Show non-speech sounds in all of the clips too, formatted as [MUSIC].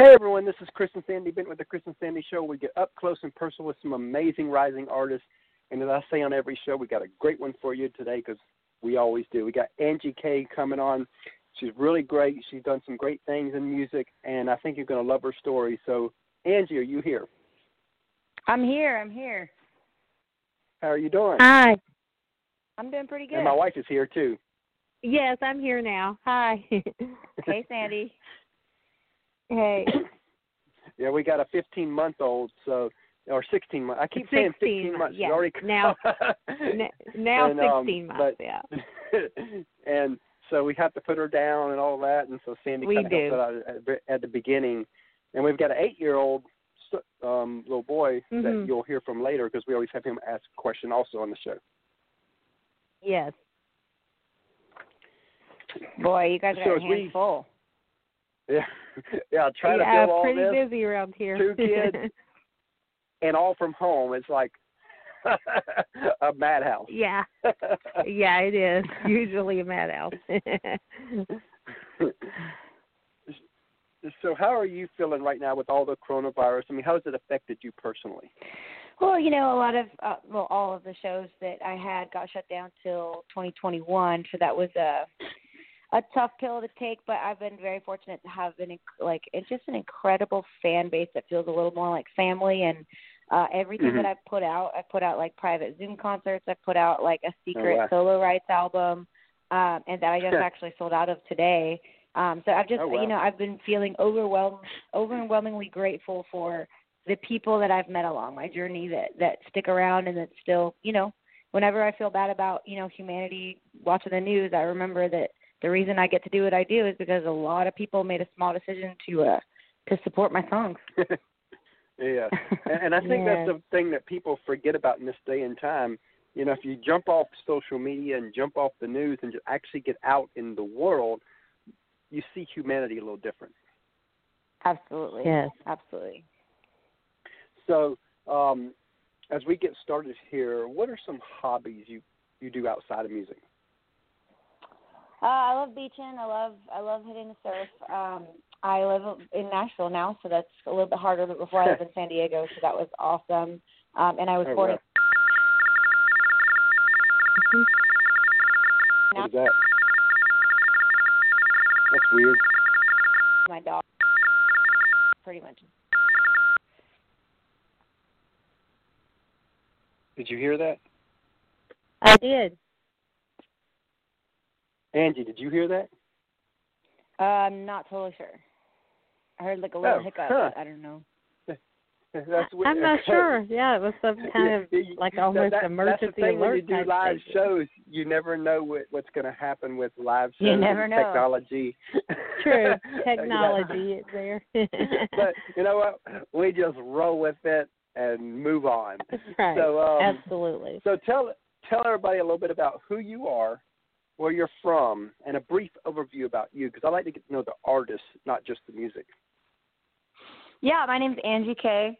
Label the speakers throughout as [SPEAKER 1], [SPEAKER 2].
[SPEAKER 1] Hey everyone, this is Chris and Sandy Bent with the Chris and Sandy Show. We get up close and personal with some amazing rising artists, and as I say on every show, we got a great one for you today because we always do. We got Angie K coming on. She's really great. She's done some great things in music, and I think you're going to love her story. So, Angie, are you here?
[SPEAKER 2] I'm here. I'm here.
[SPEAKER 1] How are you doing?
[SPEAKER 3] Hi.
[SPEAKER 2] I'm doing pretty good.
[SPEAKER 1] And my wife is here too.
[SPEAKER 3] Yes, I'm here now. Hi. [LAUGHS] [LAUGHS]
[SPEAKER 2] hey, Sandy.
[SPEAKER 3] Hey. [COUGHS]
[SPEAKER 1] yeah, we got a 15 month old, so or 16 months. I keep saying 15 months.
[SPEAKER 3] Yeah.
[SPEAKER 1] already
[SPEAKER 3] now [LAUGHS] now
[SPEAKER 1] and,
[SPEAKER 3] 16
[SPEAKER 1] um,
[SPEAKER 3] months.
[SPEAKER 1] But,
[SPEAKER 3] yeah. [LAUGHS]
[SPEAKER 1] and so we have to put her down and all that, and so Sandy
[SPEAKER 3] We
[SPEAKER 1] kind of helps out at, at the beginning. And we've got an eight year old um, little boy that
[SPEAKER 3] Mhm.
[SPEAKER 1] you'll hear from later because we always have him ask a question also on the show.
[SPEAKER 3] Yes.
[SPEAKER 2] Boy, you guys
[SPEAKER 1] So as
[SPEAKER 2] hands
[SPEAKER 1] we-
[SPEAKER 2] full.
[SPEAKER 1] Yeah, [LAUGHS] yeah. Trying
[SPEAKER 3] yeah,
[SPEAKER 1] to do all
[SPEAKER 3] pretty
[SPEAKER 1] this
[SPEAKER 3] busy around here.
[SPEAKER 1] two kids. [LAUGHS] and all from home. It's like [LAUGHS] a madhouse.
[SPEAKER 3] yeah. Yeah, it is. Usually a madhouse.
[SPEAKER 1] so, how are you feeling right now with all the coronavirus? I mean, how has it affected you personally?
[SPEAKER 2] Well, you know, a lot of uh, well, all of the shows that I had got shut down till 2021, so that was a a tough pill to take. But I've been very fortunate to have been like it's just an incredible fan base that feels a little more like family and. Uh, everything
[SPEAKER 1] Mhm.
[SPEAKER 2] that I've put out, I've put out like private Zoom concerts. I've put out like a secret
[SPEAKER 1] wow.
[SPEAKER 2] solo rights album, um, and that I just actually sold out of today. Um, so I've just,
[SPEAKER 1] Oh, wow.
[SPEAKER 2] you know, I've been feeling overwhelmed, overwhelmingly grateful for the people that I've met along my journey that that stick around and that still, you know, whenever I feel bad about, you know, humanity watching the news, I remember that the reason I get to do what I do is because a lot of people made a small decision to uh to support my songs. [LAUGHS]
[SPEAKER 1] yeah, and, and I think
[SPEAKER 2] Yes.
[SPEAKER 1] that's [LAUGHS] the thing that people forget about in this day and time. You know, if you jump off social media and jump off the news and just actually get out in the world, you see humanity a little different.
[SPEAKER 2] Absolutely.
[SPEAKER 3] Yes.
[SPEAKER 2] Absolutely.
[SPEAKER 1] So, um, as we get started here, what are some hobbies you you do outside of music?
[SPEAKER 2] Uh, I love beaching. I love I love hitting the surf. Um, I live in Nashville now, so that's a little bit harder. But before I lived in [LAUGHS] San Diego, so that was awesome. Um, and I was
[SPEAKER 1] Oh,
[SPEAKER 2] born
[SPEAKER 1] wow.
[SPEAKER 2] in [LAUGHS]
[SPEAKER 1] What is that? That's weird.
[SPEAKER 2] my dog. Pretty much.
[SPEAKER 1] Did you hear that,
[SPEAKER 3] I did.
[SPEAKER 1] Angie? Did you hear that?
[SPEAKER 2] Uh, I'm not totally sure. I heard like a little
[SPEAKER 1] Oh,
[SPEAKER 2] hiccup.
[SPEAKER 1] huh.
[SPEAKER 2] but I don't know. [LAUGHS]
[SPEAKER 1] That's weird.
[SPEAKER 3] I'm not sure. Yeah, it was some [LAUGHS] kind of
[SPEAKER 1] Yeah, you-
[SPEAKER 3] like almost
[SPEAKER 1] that-
[SPEAKER 3] emergency
[SPEAKER 1] that's the thing
[SPEAKER 3] alert
[SPEAKER 1] when you do live
[SPEAKER 3] thing.
[SPEAKER 1] shows. You never know what, what's going to happen with live shows.
[SPEAKER 2] You never know.
[SPEAKER 1] Technology. [LAUGHS]
[SPEAKER 3] True. Technology is there.
[SPEAKER 1] but you know what? We just roll with it and move on.
[SPEAKER 3] right.
[SPEAKER 1] So, um,
[SPEAKER 3] Absolutely.
[SPEAKER 1] so tell tell everybody a little bit about who you are, where you're from, and a brief overview about you, because I like to get to know the artist, not just the music.
[SPEAKER 2] Yeah, my name's Angie K.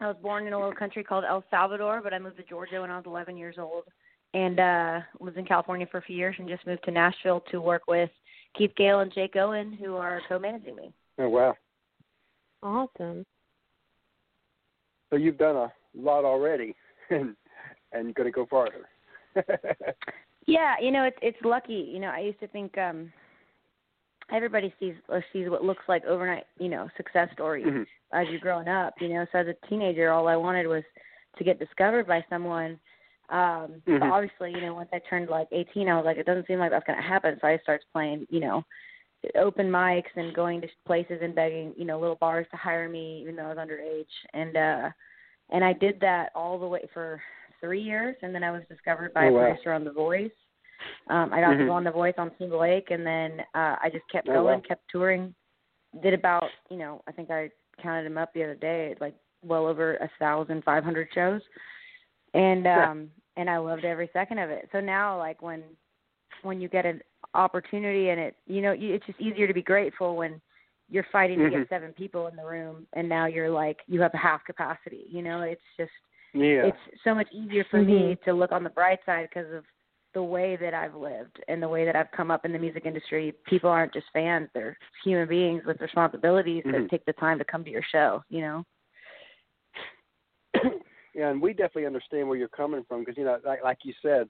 [SPEAKER 2] I was born in a little country called El Salvador, but I moved to Georgia when I was 11 years old, and uh lived in California for a few years, and just moved to Nashville to work with Keith Gale and Jake Owen, who are co-managing me.
[SPEAKER 1] Oh wow!
[SPEAKER 3] Awesome.
[SPEAKER 1] So you've done a lot already, [LAUGHS] and and going to go farther. [LAUGHS]
[SPEAKER 2] Yeah, you know, it's it's lucky. You know, I used to think um everybody sees or sees what looks like overnight, you know, success stories
[SPEAKER 1] Mhm.
[SPEAKER 2] as you're growing up. You know, so as a teenager, all I wanted was to get discovered by someone. Um, but
[SPEAKER 1] Mhm.
[SPEAKER 2] obviously, you know, once I turned like 18, I was like, it doesn't seem like that's going to happen. So I started playing, you know, open mics and going to places and begging, you know, little bars to hire me, even though I was underage. And uh, and I did that all the way for three years, and then I was discovered by
[SPEAKER 1] Oh,
[SPEAKER 2] a
[SPEAKER 1] wow.
[SPEAKER 2] producer on The Voice. Um, I got
[SPEAKER 1] Mhm.
[SPEAKER 2] to go on The Voice on Single Lake, and then uh, I just kept
[SPEAKER 1] Oh,
[SPEAKER 2] going,
[SPEAKER 1] wow.
[SPEAKER 2] kept touring. Did about, you know, I think I counted them up the other day, like well over a thousand five hundred shows, and
[SPEAKER 1] Yeah.
[SPEAKER 2] um, and I loved every second of it. So now, like when when you get an opportunity and it, you know, you, it's just easier to be grateful when you're fighting to
[SPEAKER 1] Mhm.
[SPEAKER 2] get seven people in the room, and now you're like you have a half capacity. You know, it's just
[SPEAKER 1] Yeah.
[SPEAKER 2] it's so much easier for me to look on the bright side because of the way that I've lived and the way that I've come up in the music industry. People aren't just fans; they're human beings with responsibilities
[SPEAKER 1] mm-hmm.
[SPEAKER 2] that take the time to come to your show. You know. [COUGHS]
[SPEAKER 1] yeah, and we definitely understand where you're coming from because you know, like, like you said,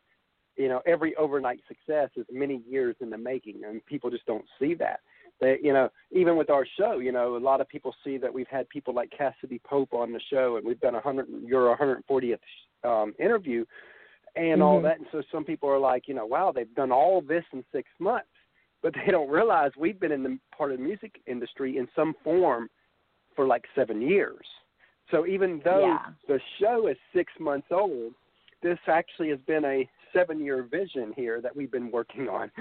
[SPEAKER 1] you know, every overnight success is many years in the making, and people just don't see that. They, you know, even with our show, you know, a lot of people see that we've had people like Cassadee Pope on the show, and we've done a hundred, your 140th um, interview, and
[SPEAKER 2] mm-hmm.
[SPEAKER 1] all that. And so some people are like, you know, wow, they've done all this in six months, but they don't realize we've been in the part of the music industry in some form for like seven years. So even though
[SPEAKER 2] yeah.
[SPEAKER 1] the show is six months old, this actually has been a seven-year vision here that we've been working on. [LAUGHS]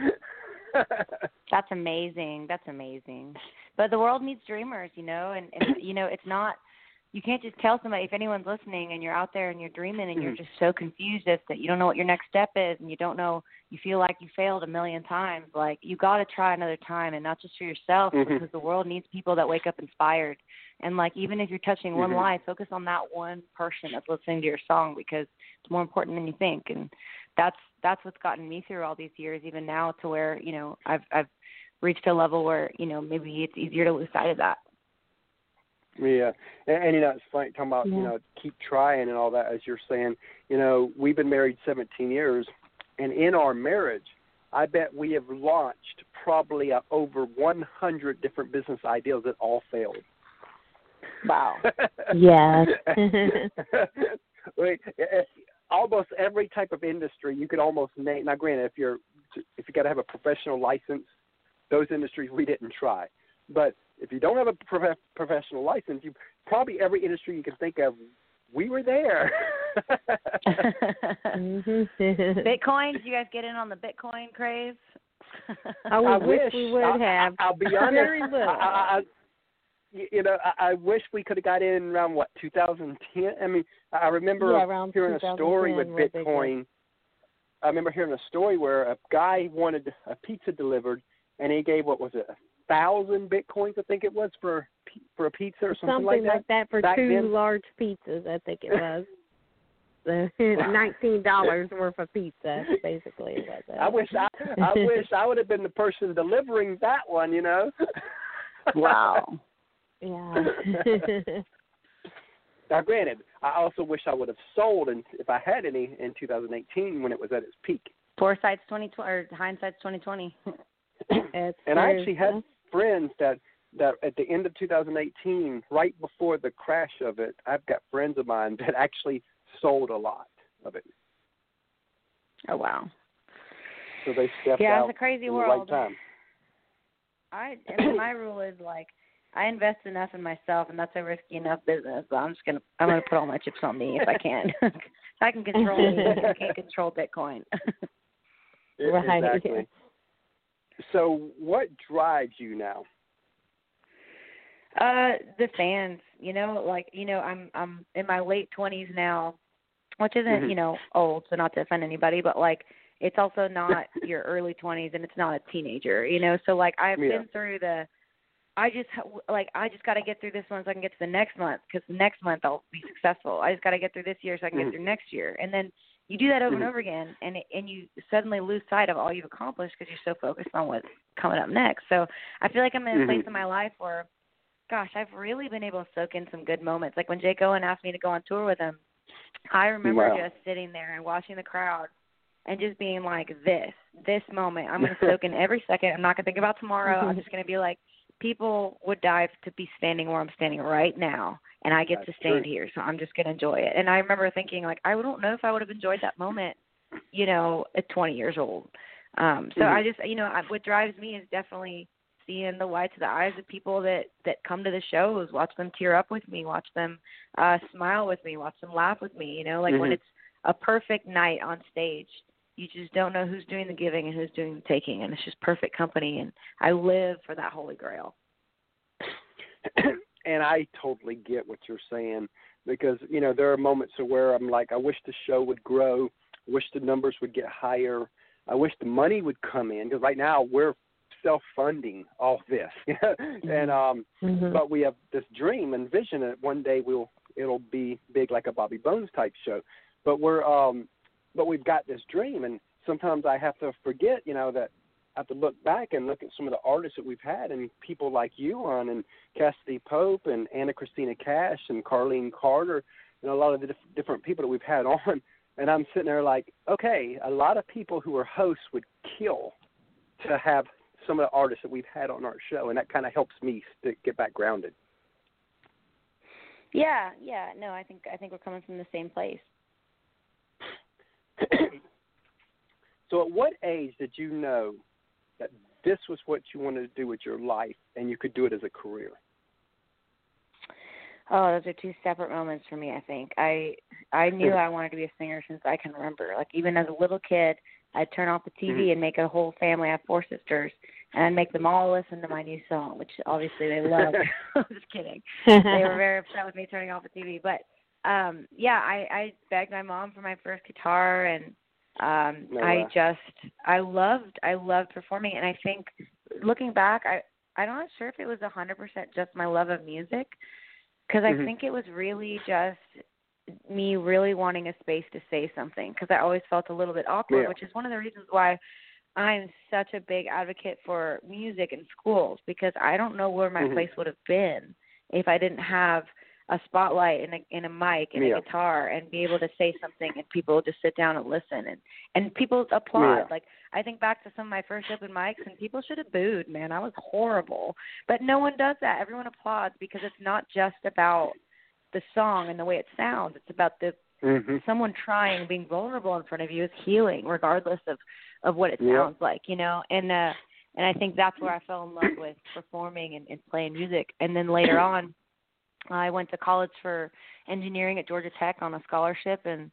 [SPEAKER 1] [LAUGHS]
[SPEAKER 2] That's amazing. That's amazing. But the world needs dreamers, you know, and, and you know, it's not you can't just tell somebody if anyone's listening and you're out there and you're dreaming and
[SPEAKER 1] mm-hmm.
[SPEAKER 2] you're just so confused as that you don't know what your next step is and you don't know you feel like you failed a million times like you got to try another time and not just for yourself
[SPEAKER 1] mm-hmm.
[SPEAKER 2] because the world needs people that wake up inspired and like even if you're touching one
[SPEAKER 1] mm-hmm.
[SPEAKER 2] life focus on that one person that's listening to your song because it's more important than you think and that's that's what's gotten me through all these years even now to where you know i've i've reached a level where you know maybe it's easier to lose sight of that
[SPEAKER 1] yeah, and, and you know it's funny talking about
[SPEAKER 2] yeah.
[SPEAKER 1] you know keep trying and all that as you're saying. You know we've been married 17 years, and in our marriage, I bet we have launched probably uh, over 100 different business ideas that all failed.
[SPEAKER 2] Wow. [LAUGHS]
[SPEAKER 3] yeah. [LAUGHS]
[SPEAKER 1] Wait, almost every type of industry you could almost name. Now, granted, if you're if you got to have a professional license, those industries we didn't try. But if you don't have a prof- professional license, you probably every industry you can think of, we were there. [LAUGHS]
[SPEAKER 2] mm-hmm. Bitcoin? Did you guys get in on the Bitcoin craze?
[SPEAKER 3] I,
[SPEAKER 1] I
[SPEAKER 3] wish,
[SPEAKER 1] wish
[SPEAKER 3] we would
[SPEAKER 1] I,
[SPEAKER 3] have.
[SPEAKER 1] I, will be honest.
[SPEAKER 3] Very little.
[SPEAKER 1] I, I, you know, I, I wish we could have got in around what 2010. I mean, I remember
[SPEAKER 3] yeah,
[SPEAKER 1] hearing a story with Bitcoin. I remember hearing a story where a guy wanted a pizza delivered, and he gave what was it, a thousand bitcoins? I think it was for for a pizza or something,
[SPEAKER 3] something
[SPEAKER 1] like that.
[SPEAKER 3] like that for
[SPEAKER 1] Back
[SPEAKER 3] two
[SPEAKER 1] then.
[SPEAKER 3] large pizzas. I think it was. [LAUGHS] the nineteen dollars worth of pizza, basically.
[SPEAKER 1] I uh, wish I I [LAUGHS] wish I would have been the person delivering that one. You know. [LAUGHS]
[SPEAKER 2] wow.
[SPEAKER 3] Yeah. [LAUGHS] [LAUGHS]
[SPEAKER 1] now, granted, I also wish I would have sold, and if I had any, in 2018 when it was at its peak.
[SPEAKER 2] Foresight's 2020 or hindsight's 2020. [CLEARS THROAT]
[SPEAKER 3] and
[SPEAKER 1] I actually had friends that that at the end of 2018, right before the crash of it, I've got friends of mine that actually sold a lot of it.
[SPEAKER 2] Oh wow!
[SPEAKER 1] So they stepped
[SPEAKER 2] yeah,
[SPEAKER 1] out
[SPEAKER 2] it's a crazy world.
[SPEAKER 1] right time.
[SPEAKER 2] I I mean, my rule is like I invest enough in myself, and that's a risky enough business. But I'm just gonna I'm gonna put all my chips on me if I can. if [LAUGHS] I can control me, I [LAUGHS] can't control Bitcoin.
[SPEAKER 3] right.
[SPEAKER 1] Exactly. So, what drives you now?
[SPEAKER 2] Uh, the fans. You know, like you know, I'm I'm in my late twenties now, which isn't
[SPEAKER 1] mm-hmm.
[SPEAKER 2] you know old, so not to offend anybody, but like it's also not [LAUGHS] your early twenties, and it's not a teenager. You know, so like I've
[SPEAKER 1] yeah.
[SPEAKER 2] been through the. I just like I just got to get through this one so I can get to the next month because next month I'll be successful. I just got to get through this year so I can
[SPEAKER 1] mm-hmm.
[SPEAKER 2] get through next year, and then you do that over
[SPEAKER 1] mm-hmm.
[SPEAKER 2] and over again and it, and you suddenly lose sight of all you've accomplished because you're so focused on what's coming up next so i feel like i'm in a
[SPEAKER 1] mm-hmm.
[SPEAKER 2] place in my life where gosh i've really been able to soak in some good moments like when jake owen asked me to go on tour with him i remember
[SPEAKER 1] wow.
[SPEAKER 2] just sitting there and watching the crowd and just being like this this moment i'm going [LAUGHS] to soak in every second i'm not going to think about tomorrow i'm just going to be like people would die to be standing where i'm standing right now and I get
[SPEAKER 1] That's
[SPEAKER 2] to stand
[SPEAKER 1] true.
[SPEAKER 2] here, so I'm just gonna enjoy it. And I remember thinking like I don't know if I would have enjoyed that moment, you know, at 20 years old. Um, so
[SPEAKER 1] mm-hmm.
[SPEAKER 2] I just, you know, I, what drives me is definitely seeing the whites of the eyes of people that that come to the shows, watch them tear up with me, watch them uh smile with me, watch them laugh with me. You know, like
[SPEAKER 1] mm-hmm.
[SPEAKER 2] when it's a perfect night on stage. You just don't know who's doing the giving and who's doing the taking, and it's just perfect company. And I live for that holy grail. [CLEARS THROAT]
[SPEAKER 1] and I totally get what you're saying because you know there are moments where I'm like, I wish the show would grow, I wish the numbers would get higher, I wish the money would come in because right now we're self-funding all this, [LAUGHS] and um,
[SPEAKER 3] mm-hmm.
[SPEAKER 1] but we have this dream and vision that one day we'll it'll be big like a Bobby Bones type show, but we're um, but we've got this dream and sometimes I have to forget, you know, that I have to look back and look at some of the artists that we've had and people like you on and Cassadee Pope and Anna Christina Cash and Carlene Carter and a lot of the diff- different people that we've had [LAUGHS] on. And I'm sitting there like, okay, a lot of people who are hosts would kill to have some of the artists that we've had on our show, and that kind of helps me to get back grounded.
[SPEAKER 2] Yeah, yeah. No, I think I think we're coming from the same place.
[SPEAKER 1] So, at what age did you know that this was what you wanted to do with your life, and you could do it as a career?
[SPEAKER 2] Oh, those are two separate moments for me. I think I I [LAUGHS] knew I wanted to be a singer since I can remember. Like even as a little kid, I'd turn off the TV
[SPEAKER 1] mm-hmm.
[SPEAKER 2] and make a whole family. I have four sisters, and I'd make them all listen to my new song, which obviously they loved. [LAUGHS] [LAUGHS] I'm just kidding. They were very upset with me turning off the TV, but um yeah, I I begged my mom for my first guitar, and um
[SPEAKER 1] no
[SPEAKER 2] I just I loved I loved performing, and I think looking back, I I'm not sure if it was a hundred percent just my love of music, because I
[SPEAKER 1] mm-hmm.
[SPEAKER 2] think it was really just me really wanting a space to say something because I always felt a little bit awkward,
[SPEAKER 1] yeah.
[SPEAKER 2] which is one of the reasons why I'm such a big advocate for music in schools because I don't know where my
[SPEAKER 1] mm-hmm.
[SPEAKER 2] place would have been if I didn't have a spotlight and a and a mic and
[SPEAKER 1] yeah.
[SPEAKER 2] a guitar and be able to say something and people just sit down and listen and and people applaud.
[SPEAKER 1] Yeah.
[SPEAKER 2] Like I think back to some of my first open mics and people should have booed, man. I was horrible. But no one does that. Everyone applauds because it's not just about the song and the way it sounds. It's about the
[SPEAKER 1] mm-hmm.
[SPEAKER 2] someone trying, being vulnerable in front of you is healing, regardless of of what it
[SPEAKER 1] yeah.
[SPEAKER 2] sounds like, you know. And uh, and I think that's where I fell in love with performing and, and playing music. And then later on, I went to college for engineering at Georgia Tech on a scholarship, and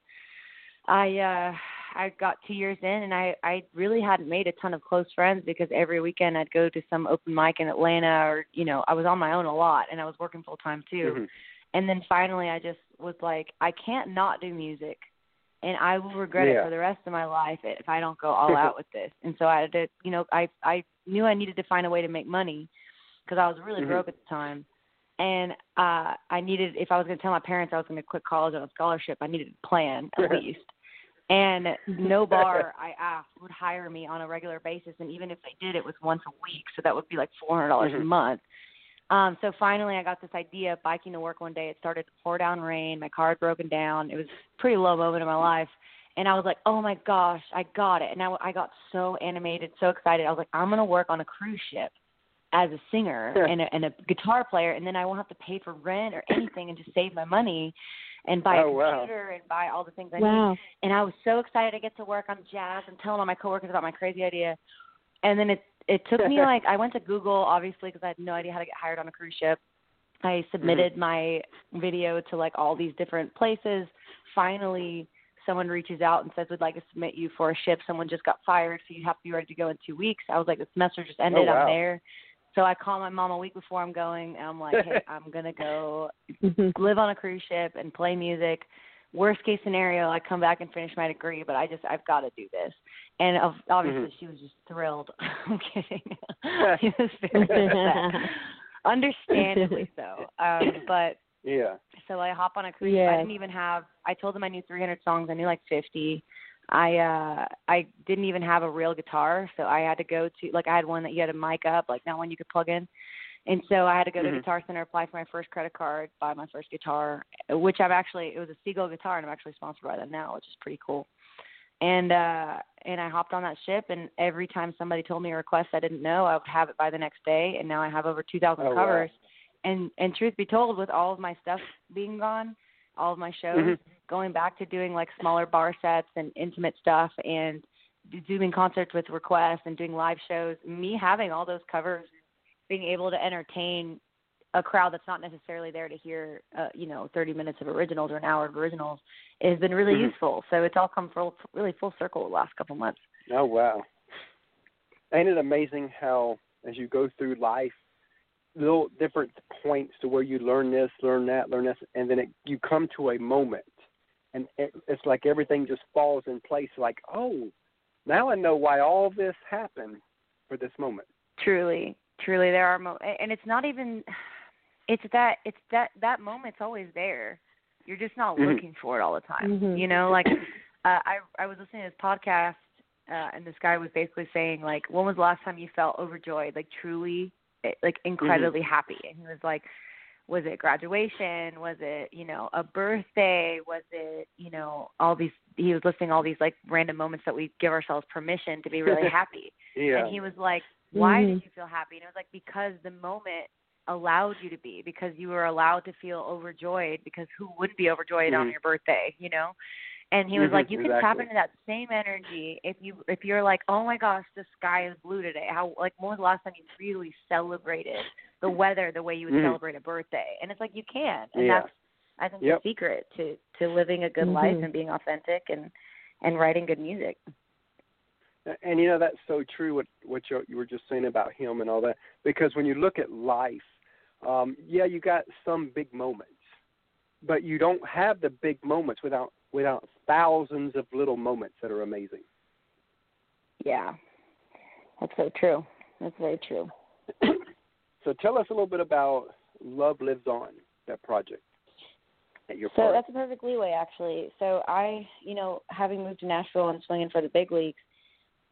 [SPEAKER 2] I uh, I got two years in, and I I really hadn't made a ton of close friends because every weekend I'd go to some open mic in Atlanta, or you know I was on my own a lot, and I was working full time too.
[SPEAKER 1] Mm-hmm.
[SPEAKER 2] And then finally, I just was like, I can't not do music, and I will regret
[SPEAKER 1] yeah.
[SPEAKER 2] it for the rest of my life if I don't go all [LAUGHS] out with this. And so I had to, you know, I I knew I needed to find a way to make money because I was really
[SPEAKER 1] mm-hmm.
[SPEAKER 2] broke at the time, and uh I needed if I was going to tell my parents I was going to quit college on a scholarship, I needed a plan at least. And no [LAUGHS] bar I asked would hire me on a regular basis, and even if they did, it was once a week, so that would be like four hundred dollars
[SPEAKER 1] mm-hmm.
[SPEAKER 2] a month. Um, so finally, I got this idea of biking to work one day. It started to pour down rain. My car had broken down. It was a pretty low moment in my life. And I was like, oh my gosh, I got it. And I, I got so animated, so excited. I was like, I'm going to work on a cruise ship as a singer and, a, and a guitar player. And then I won't have to pay for rent or anything and just save my money and buy
[SPEAKER 1] oh,
[SPEAKER 2] a computer
[SPEAKER 1] wow.
[SPEAKER 2] and buy all the things I
[SPEAKER 3] wow.
[SPEAKER 2] need. And I was so excited to get to work. I'm jazzed. I'm telling all my coworkers about my crazy idea. And then it it took me [LAUGHS] like I went to Google obviously because I had no idea how to get hired on a cruise ship. I submitted
[SPEAKER 1] mm-hmm.
[SPEAKER 2] my video to like all these different places. Finally, someone reaches out and says, "We'd like to submit you for a ship. Someone just got fired, so you have to be ready to go in two weeks." I was like, "The semester just ended.
[SPEAKER 1] Oh, wow.
[SPEAKER 2] I'm there." So I call my mom a week before I'm going, and I'm like, "Hey, [LAUGHS] I'm gonna go live on a cruise ship and play music." Worst case scenario, I come back and finish my degree, but I just I've got to do this. And obviously,
[SPEAKER 1] mm-hmm.
[SPEAKER 2] she was just thrilled. [LAUGHS] I'm kidding. [LAUGHS] she was very upset, understandably so. Um, but
[SPEAKER 1] yeah.
[SPEAKER 2] so I hop on a cruise.
[SPEAKER 3] Yes.
[SPEAKER 2] I didn't even have. I told them I knew 300 songs. I knew like 50. I uh I didn't even have a real guitar, so I had to go to like I had one that you had a mic up, like not one you could plug in. And so I had to go to
[SPEAKER 1] mm-hmm.
[SPEAKER 2] Guitar Center, apply for my first credit card, buy my first guitar, which I've actually it was a Seagull guitar, and I'm actually sponsored by them now, which is pretty cool. And uh and I hopped on that ship, and every time somebody told me a request I didn't know, I would have it by the next day, and now I have over 2,000
[SPEAKER 1] oh,
[SPEAKER 2] covers.
[SPEAKER 1] Wow.
[SPEAKER 2] And and truth be told, with all of my stuff being gone, all of my shows,
[SPEAKER 1] mm-hmm.
[SPEAKER 2] going back to doing like smaller bar sets and intimate stuff, and doing concerts with requests and doing live shows, me having all those covers being able to entertain a crowd that's not necessarily there to hear, uh, you know, 30 minutes of originals or an hour of originals has been really
[SPEAKER 1] mm-hmm.
[SPEAKER 2] useful. So it's all come full, really full circle the last couple months.
[SPEAKER 1] Oh wow! Ain't it amazing how, as you go through life, little different points to where you learn this, learn that, learn this, and then it, you come to a moment, and it, it's like everything just falls in place. Like, oh, now I know why all this happened for this moment.
[SPEAKER 2] Truly, truly there are mo- and it's not even it's that it's that that moment's always there you're just not
[SPEAKER 1] mm-hmm.
[SPEAKER 2] looking for it all the time
[SPEAKER 3] Mhm.
[SPEAKER 2] you know like uh, i i was listening to this podcast uh, and this guy was basically saying like, when was the last time you felt overjoyed, like truly, like incredibly
[SPEAKER 1] Mm-hmm.
[SPEAKER 2] happy? And he was like, was it graduation? Was it you know a birthday? Was it you know all these? He was listing all these like random moments that we give ourselves permission to be really [LAUGHS] happy.
[SPEAKER 1] Yeah.
[SPEAKER 2] And he was like, why
[SPEAKER 3] Mhm.
[SPEAKER 2] did you feel happy? And it was like because the moment allowed you to be because you were allowed to feel overjoyed because who wouldn't be overjoyed on
[SPEAKER 1] Mhm.
[SPEAKER 2] your birthday you know and he was
[SPEAKER 1] Mhm,
[SPEAKER 2] like you can tap into that same energy if you if you're like oh my gosh the sky is blue today how like when was the last time you really celebrated the weather the way you would
[SPEAKER 1] Mhm.
[SPEAKER 2] celebrate a birthday and it's like you can and
[SPEAKER 1] Yeah.
[SPEAKER 2] that's i think
[SPEAKER 1] Yep.
[SPEAKER 2] the secret to to living a good life
[SPEAKER 3] Mhm.
[SPEAKER 2] and being authentic and and writing good music
[SPEAKER 1] And you know that's so true what what you, you were just saying about him and all that because when you look at life, um, yeah, you got some big moments, but you don't have the big moments without without thousands of little moments that are amazing.
[SPEAKER 2] yeah that's so true that's very true [COUGHS]
[SPEAKER 1] so tell us a little bit about Love Lives On, that project that
[SPEAKER 2] So
[SPEAKER 1] part.
[SPEAKER 2] that's a perfect leeway, actually. So I, you know, having moved to Nashville and swinging for the big leagues,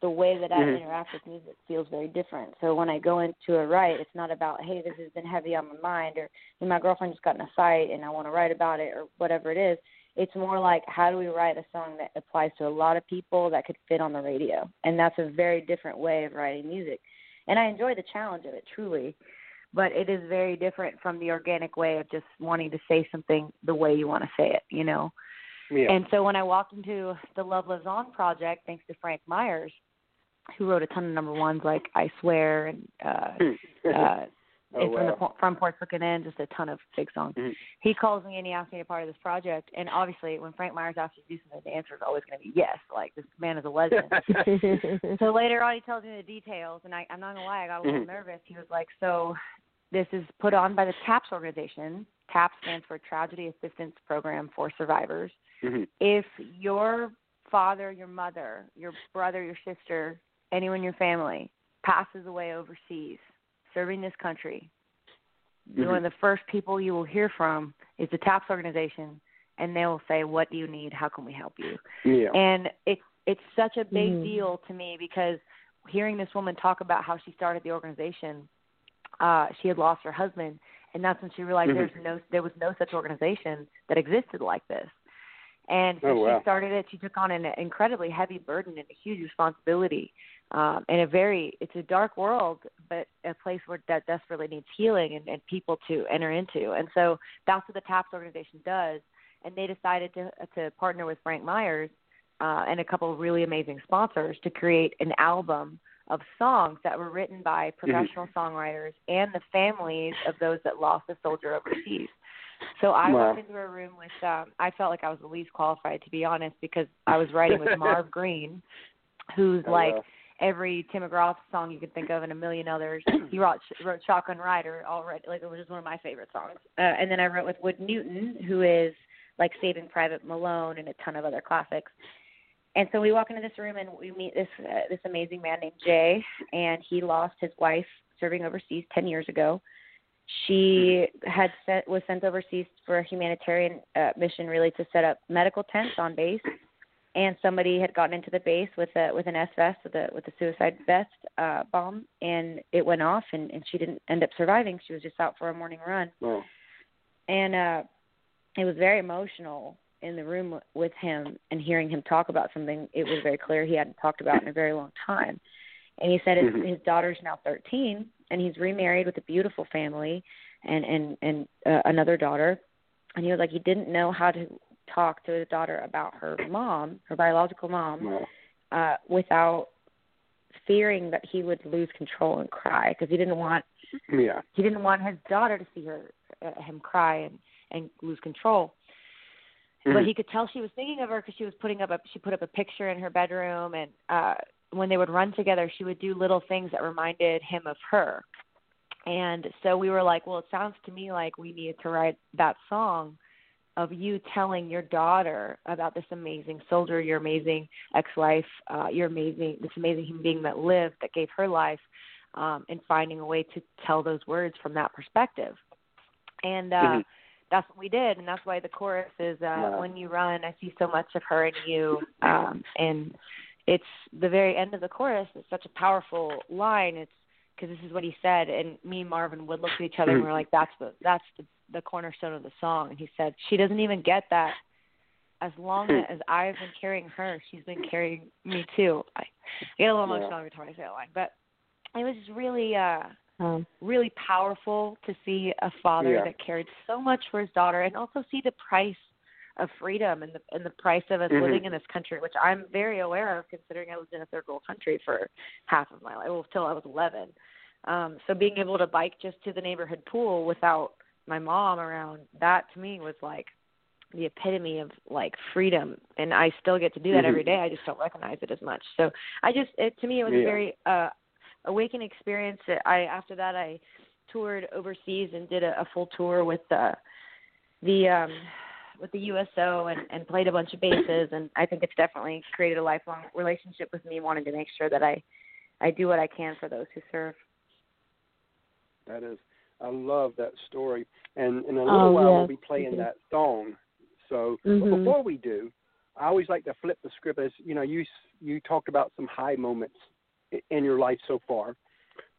[SPEAKER 2] the way that I
[SPEAKER 1] Mhm.
[SPEAKER 2] interact with music feels very different. So when I go into a write, it's not about, hey, this has been heavy on my mind, or hey, my girlfriend just got in a fight and I want to write about it, or whatever it is. It's more like, how do we write a song that applies to a lot of people that could fit on the radio? And that's a very different way of writing music. And I enjoy the challenge of it, truly but it is very different from the organic way of just wanting to say something the way you want to say it, you know.
[SPEAKER 1] yeah.
[SPEAKER 2] And so when I walked into the Love Lives On project, thanks to Frank Myers, who wrote a ton of number ones like I Swear and uh, [LAUGHS] uh,
[SPEAKER 1] Oh,
[SPEAKER 2] and from the
[SPEAKER 1] wow.
[SPEAKER 2] Po- from Ports Looking In, just a ton of big songs.
[SPEAKER 1] Mhm.
[SPEAKER 2] He calls me and he asks me to be part of this project. And obviously, when Frank Myers asks you to do something, the answer is always going to be yes. Like this man is a legend. [LAUGHS] [LAUGHS] So later on, he tells me the details, and I, I'm not gonna lie, I got a little
[SPEAKER 1] Mhm.
[SPEAKER 2] nervous. He was like, "So, this is put on by the TAPS organization. TAPS stands for Tragedy Assistance Program for Survivors.
[SPEAKER 1] Mhm.
[SPEAKER 2] If your father, your mother, your brother, your sister, anyone in your family passes away overseas, serving this country,
[SPEAKER 1] Mhm.
[SPEAKER 2] one of the first people you will hear from is the TAPS organization, and they will say, "What do you need? How can we help you?"
[SPEAKER 1] yeah.
[SPEAKER 2] and it's it's such a big
[SPEAKER 3] Mhm.
[SPEAKER 2] deal to me because hearing this woman talk about how she started the organization uh she had lost her husband and that's when she realized
[SPEAKER 1] Mhm.
[SPEAKER 2] there's no there was no such organization that existed like this and so
[SPEAKER 1] Oh, wow.
[SPEAKER 2] she started it she took on an incredibly heavy burden and a huge responsibility um and a very it's a dark world but a place where that desperately needs healing and, and people to enter into and so that's what the taps organization does and they decided to to partner with frank myers uh, and a couple of really amazing sponsors to create an album of songs that were written by professional songwriters and the families of those that lost a soldier overseas. So I
[SPEAKER 1] Wow.
[SPEAKER 2] walked into a room with um I felt like I was the least qualified to be honest because I was writing with [LAUGHS] Marv Green, who's
[SPEAKER 1] Oh,
[SPEAKER 2] like
[SPEAKER 1] wow.
[SPEAKER 2] Every Tim McGraw song you could think of and a million others. [CLEARS THROAT] he wrote wrote Shotgun Rider already, like which is one of my favorite songs. Uh, and then I wrote with Wood Newton, who is like Saving Private Malone and a ton of other classics. And so we walk into this room and we meet this uh, this amazing man named Jay, and he lost his wife serving overseas ten years ago. She had sent, was sent overseas for a humanitarian uh, mission, really to set up medical tents on base. And somebody had gotten into the base with a with an S vest with a with a suicide vest uh, bomb, and it went off, and, and she didn't end up surviving. She was just out for a morning run
[SPEAKER 1] Oh.
[SPEAKER 2] and uh it was very emotional in the room with him and hearing him talk about something it was very clear he hadn't talked about in a very long time and he said his,
[SPEAKER 1] Mhm.
[SPEAKER 2] his daughter's now 13 and he's remarried with a beautiful family and and and uh, another daughter and he was like he didn't know how to talk to his daughter about her mom her biological mom uh without fearing that he would lose control and cry because he didn't want
[SPEAKER 1] Yeah.
[SPEAKER 2] he didn't want his daughter to see her uh, him cry and and lose control but
[SPEAKER 1] Mhm.
[SPEAKER 2] he could tell she was thinking of her because she was putting up a she put up a picture in her bedroom and uh when they would run together she would do little things that reminded him of her and so we were like well it sounds to me like we needed to write that song of you telling your daughter about this amazing soldier your amazing ex-wife uh your amazing this amazing human being that lived that gave her life um and finding a way to tell those words from that perspective and uh
[SPEAKER 1] Mhm.
[SPEAKER 2] that's what we did and that's why the chorus is uh when you run i see so much of her in you um and it's the very end of the chorus. It's such a powerful line. It's because this is what he said, and me and Marvin would look at each other and we're like, "That's the that's the the cornerstone of the song." And he said, "She doesn't even get that. As long as I've been carrying her, she's been carrying me too." I, I get a little
[SPEAKER 1] Yeah.
[SPEAKER 2] emotional every time I say that line, but it was really uh
[SPEAKER 3] Um,
[SPEAKER 2] really powerful to see a father
[SPEAKER 1] Yeah.
[SPEAKER 2] that cared so much for his daughter and also see the price of freedom and the and the price of us
[SPEAKER 1] Mhm.
[SPEAKER 2] living in this country, which I'm very aware of considering I lived in a third world country for half of my life, well till I was eleven. Um, so being able to bike just to the neighborhood pool without my mom around, that to me was like the epitome of like freedom and I still get to do that
[SPEAKER 1] Mhm.
[SPEAKER 2] every day. I just don't recognize it as much. So I just it to me it was a very uh awakening experience. I after that I toured overseas and did a, a full tour with the the um with the USO and and played a bunch of bases and I think it's definitely created a lifelong relationship with me wanting to make sure that I I do what I can for those who serve.
[SPEAKER 1] That is, I love that story. And in a little
[SPEAKER 3] Oh,
[SPEAKER 1] while, we'll be playing
[SPEAKER 3] too.
[SPEAKER 1] that song. So but
[SPEAKER 3] Mhm.
[SPEAKER 1] before we do, I always like to flip the script. As you know, you you talked about some high moments in your life so far,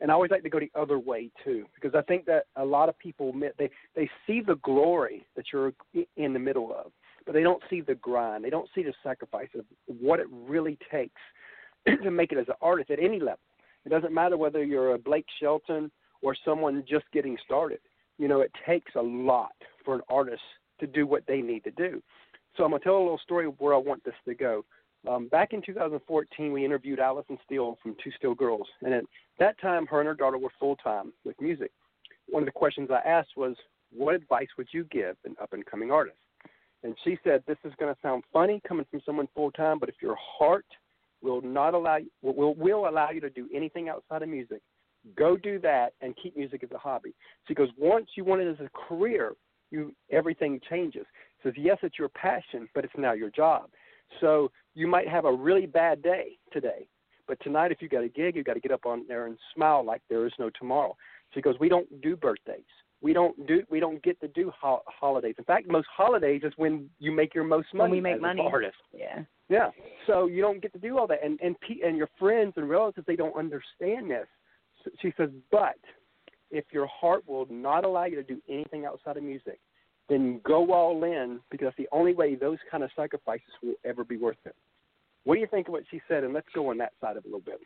[SPEAKER 1] and I always like to go the other way too, because I think that a lot of people they they see the glory that you're in the middle of, but they don't see the grind. They don't see the sacrifice of what it really takes [CLEARS THROAT] to make it as an artist at any level. It doesn't matter whether you're a Blake Shelton or someone just getting started. You know, it takes a lot for an artist to do what they need to do. So I'm to tell a little story of where I want this to go. Um, back in 2014, we interviewed Allison Steele from Two Steel Girls, and at that time, her and her daughter were full time with music. One of the questions I asked was, "What advice would you give an up and coming artist?" And she said, "This is going to sound funny coming from someone full time, but if your heart will not allow you, will will allow you to do anything outside of music, go do that and keep music as a hobby." She goes, "Once you want it as a career, you everything changes." Says, "Yes, it's your passion, but it's now your job." So you might have a really bad day today, but tonight, if you got a gig, you got to get up on there and smile like there is no tomorrow. She goes, "We don't do birthdays. We don't do. We don't get to do ho- holidays. In fact, most holidays is when you make your most money
[SPEAKER 2] When we make
[SPEAKER 1] as
[SPEAKER 2] money.
[SPEAKER 1] an artist.
[SPEAKER 2] Yeah.
[SPEAKER 1] Yeah. So you don't get to do all that, and and pe- and your friends and relatives they don't understand this. So she says, but if your heart will not allow you to do anything outside of music, then go all in because that's the only way those kind of sacrifices will ever be worth it. What do you think of what she said? And let's go on that side of it a little bit.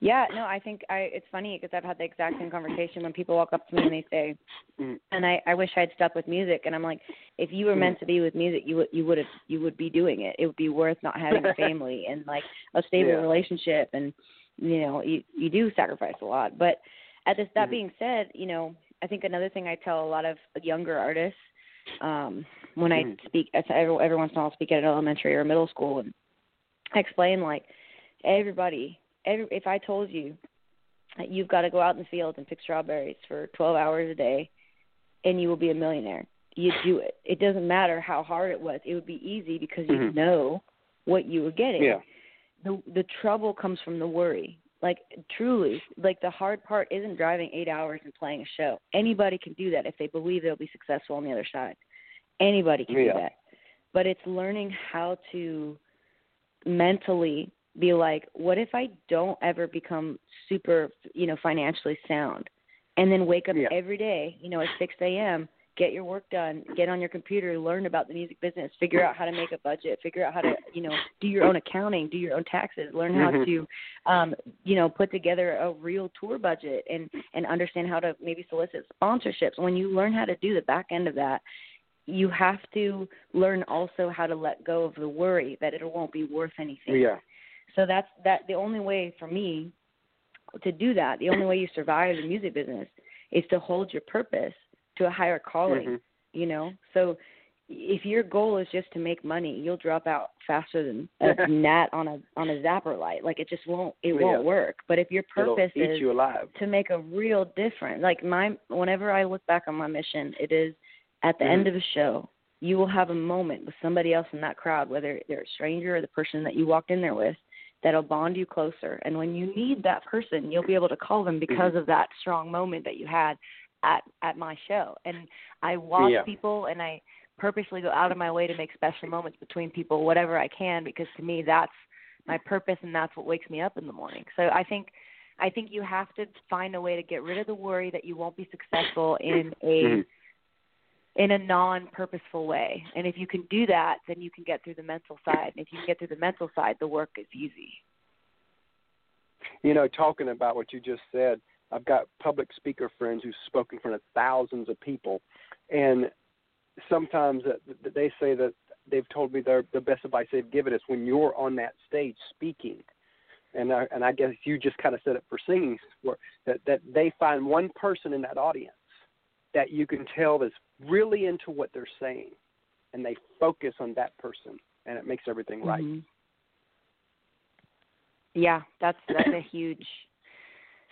[SPEAKER 2] Yeah, no, I think I it's funny because I've had the exact same conversation when people walk up to me and they say,
[SPEAKER 1] Mm.
[SPEAKER 2] and I I wish I'd stuck with music and I'm like, if you were
[SPEAKER 1] Mm.
[SPEAKER 2] meant to be with music, you would you would have you would be doing it. It would be worth not having a [LAUGHS] family and like a stable
[SPEAKER 1] Yeah.
[SPEAKER 2] relationship and you know, you you do sacrifice a lot. But at this that
[SPEAKER 1] Mhm.
[SPEAKER 2] being said, you know, I think another thing I tell a lot of younger artists um when I
[SPEAKER 1] Mhm.
[SPEAKER 2] speak I every, every once in a while I'll speak at an elementary or middle school and I explain like everybody every if I told you that you've got to go out in the field and pick strawberries for 12 hours a day and you will be a millionaire, you do it. It doesn't matter how hard it was. It would be easy because you
[SPEAKER 1] Mhm.
[SPEAKER 2] know what you were getting.
[SPEAKER 1] Yeah.
[SPEAKER 2] The the trouble comes from the worry. Like truly, like the hard part isn't driving 8 hours and playing a show. Anybody can do that if they believe they'll be successful on the other side. Anybody can
[SPEAKER 1] Yeah.
[SPEAKER 2] do that. But it's learning how to mentally be like, what if I don't ever become super, you know, financially sound, and then wake up
[SPEAKER 1] Yeah.
[SPEAKER 2] every day, you know, at 6 a.m., get your work done, get on your computer, learn about the music business, figure out how to make a budget, figure out how to, you know, do your own accounting, do your own taxes, learn how
[SPEAKER 1] Mhm.
[SPEAKER 2] to, um, you know, put together a real tour budget and and understand how to maybe solicit sponsorships. When you learn how to do the back end of that, you have to learn also how to let go of the worry that it won't be worth anything.
[SPEAKER 1] Yeah.
[SPEAKER 2] So that's that the only way for me to do that, the only way you survive the music business is to hold your purpose to a higher calling,
[SPEAKER 1] Mhm.
[SPEAKER 2] you know? So if your goal is just to make money, you'll drop out faster than [LAUGHS] a gnat on a on a zapper light. Like it just won't it
[SPEAKER 1] Yeah.
[SPEAKER 2] won't work. But if your purpose is
[SPEAKER 1] you
[SPEAKER 2] to make a real difference. Like my whenever I look back on my mission, it is at the
[SPEAKER 1] Mhm.
[SPEAKER 2] end of a show, you will have a moment with somebody else in that crowd, whether they're a stranger or the person that you walked in there with, that'll bond you closer. And when you need that person, you'll be able to call them because
[SPEAKER 1] Mhm.
[SPEAKER 2] of that strong moment that you had at at my show. And I watch
[SPEAKER 1] Yeah.
[SPEAKER 2] people and I purposely go out of my way to make special moments between people, whatever I can, because to me that's my purpose and that's what wakes me up in the morning. So I think I think you have to find a way to get rid of the worry that you won't be successful in a
[SPEAKER 1] Mhm.
[SPEAKER 2] in a non-purposeful way. And if you can do that, then you can get through the mental side. And if you can get through the mental side, the work is easy.
[SPEAKER 1] You know, talking about what you just said, I've got public speaker friends who've spoken in front of thousands of people, and sometimes they say that they've told me their the best advice they've given is when you're on that stage speaking, and I, and I guess you just kind of set it for singing, where that that they find one person in that audience that you can tell is really into what they're saying, and they focus on that person, and it makes everything right.
[SPEAKER 2] Mhm. Yeah, that's that's a huge.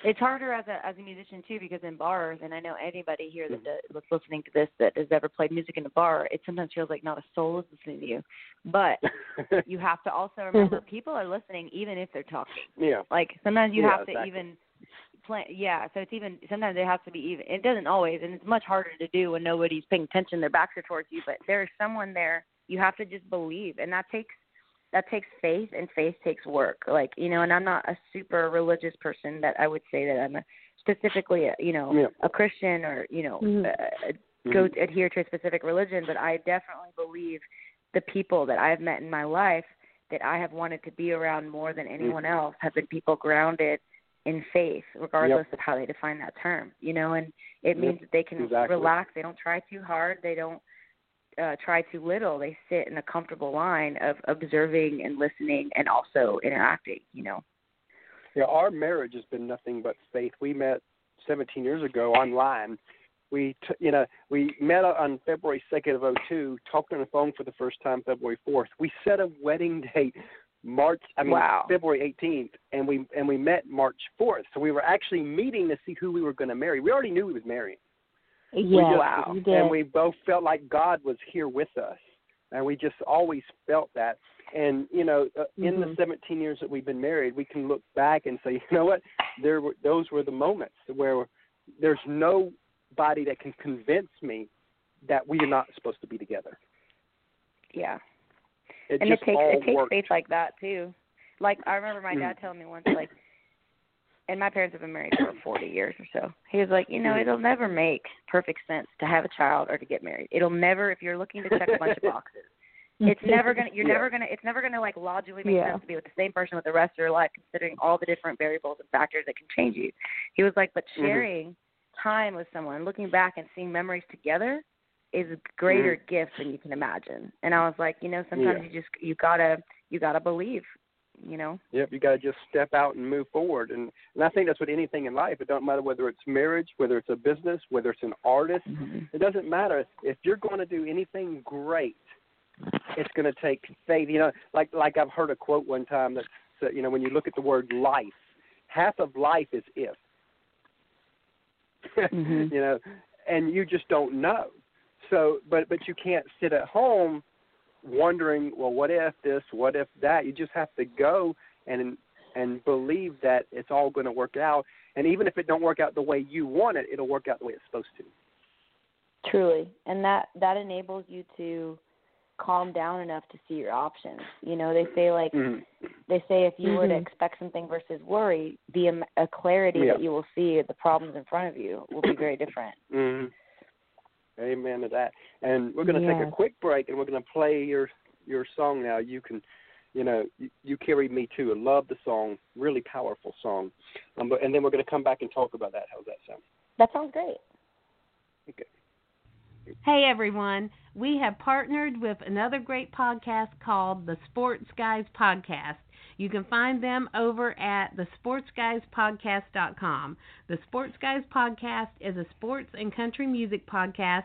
[SPEAKER 2] It's harder as a as a musician too because in bars, and I know anybody here that that's listening to this that has ever played music in a bar, it sometimes feels like not a soul is listening to you. But [LAUGHS] you have to also remember people are listening even if they're talking.
[SPEAKER 1] yeah.
[SPEAKER 2] Like sometimes you
[SPEAKER 1] Yeah,
[SPEAKER 2] have to
[SPEAKER 1] exactly.
[SPEAKER 2] even plan. Yeah, so it's even sometimes it has to be even. It doesn't always, and it's much harder to do when nobody's paying attention. Their backs are towards you, but there's someone there. You have to just believe, and that takes that takes faith, and faith takes work. Like you know, and I'm not a super religious person that I would say that I'm a specifically, a, you know,
[SPEAKER 1] Yeah.
[SPEAKER 2] a Christian or you know,
[SPEAKER 3] Mhm.
[SPEAKER 2] uh, go adhere to a specific religion, but I definitely believe the people that I've met in my life that I have wanted to be around more than anyone else have been people grounded in faith, regardless of how they define that term. You know, and it
[SPEAKER 1] Yep,
[SPEAKER 2] means that they can
[SPEAKER 1] exactly.
[SPEAKER 2] relax. They don't try too hard. They don't uh, try too little. They sit in a comfortable line of observing and listening and also interacting. You know.
[SPEAKER 1] Yeah, our marriage has been nothing but faith. We met 17 years ago online. We, t- you know, we met on February 2nd of '02. Talked on the phone for the first time February 4th. We set a wedding date March, I mean
[SPEAKER 2] Wow.
[SPEAKER 1] February 18th, and we and we met March 4th. So we were actually meeting to see who we were going to marry. We already knew we was marrying.
[SPEAKER 3] Yeah,
[SPEAKER 1] just-
[SPEAKER 2] Wow.
[SPEAKER 1] and we both felt like God was here with us, and we just always felt that. And you know, uh, in the
[SPEAKER 3] Mhm.
[SPEAKER 1] 17 years that we've been married, we can look back and say, [LAUGHS] you know what, there were those were the moments where there's nobody that can convince me that we are not supposed to be together.
[SPEAKER 2] Yeah.
[SPEAKER 1] It
[SPEAKER 2] and it takes it takes
[SPEAKER 1] worked.
[SPEAKER 2] faith like that too. Like I remember my
[SPEAKER 1] Mm.
[SPEAKER 2] dad telling me once, like, and my parents have been married for forty years or so. He was like, you know,
[SPEAKER 1] Mm.
[SPEAKER 2] it'll never make perfect sense to have a child or to get married. It'll never, if you're looking to check a bunch of boxes, [LAUGHS] it's never gonna. You're
[SPEAKER 1] Yeah.
[SPEAKER 2] never gonna. It's never gonna like logically make
[SPEAKER 3] Yeah.
[SPEAKER 2] sense to be with the same person with the rest of your life, considering all the different variables and factors that can change you. He was like, but
[SPEAKER 1] Mhm.
[SPEAKER 2] sharing time with someone, looking back and seeing memories together, is a greater gift than you can imagine. And I was like, you know, sometimes
[SPEAKER 1] Mm-hmm. Yeah.
[SPEAKER 2] you just you gotta you gotta believe, you know.
[SPEAKER 1] Yep, you got to just step out and move forward, and and I think that's what anything in life. It don't matter whether it's marriage, whether it's a business, whether it's an artist. It doesn't matter if you're going to do anything great. It's going to take faith. You know, like like I've heard a quote one time that said, you know, when you look at the word life, half of life is if. [LAUGHS]
[SPEAKER 2] Mhm.
[SPEAKER 1] you know, and you just don't know. So, but but you can't sit at home wondering, well, what if this, what if that? You just have to go and and believe that it's all going to work out. And even if it don't work out the way you want it, it'll work out the way it's supposed to.
[SPEAKER 2] Truly, and that that enables you to calm down enough to see your options. You know, they say like
[SPEAKER 1] Mm-hmm.
[SPEAKER 2] they say if you were to
[SPEAKER 3] Mhm.
[SPEAKER 2] expect something versus worry, the um, a clarity
[SPEAKER 1] Yeah.
[SPEAKER 2] that you will see the problems in front of you will be very different.
[SPEAKER 1] hmm Amen to that. And we're going to take a quick break, and we're going to play your your song now. You can, you know, you, you carried me too. I love the song, really powerful song. Um, but, and then we're going to come back and talk about that. How's that sound?
[SPEAKER 2] That sounds great.
[SPEAKER 1] Okay.
[SPEAKER 4] Hey everyone, we have partnered with another great podcast called the Sports Guys Podcast. You can find them over at thesportsguyspodcast.com. The Sports Guys Podcast is a sports and country music podcast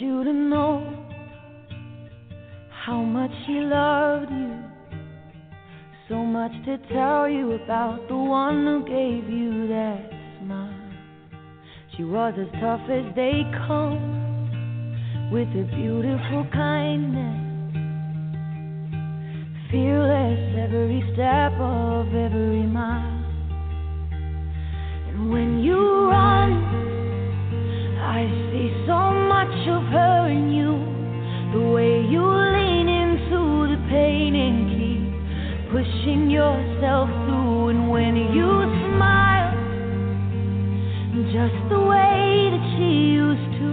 [SPEAKER 5] You to know how much he loved you. So much to tell you about the one who gave you that smile. She was as tough as they come, with a beautiful kindness. Fearless every step of every mile. And when you run, I see so much of her in you. The way you lean into the pain and keep pushing yourself through. And when you smile, just the way that she used to,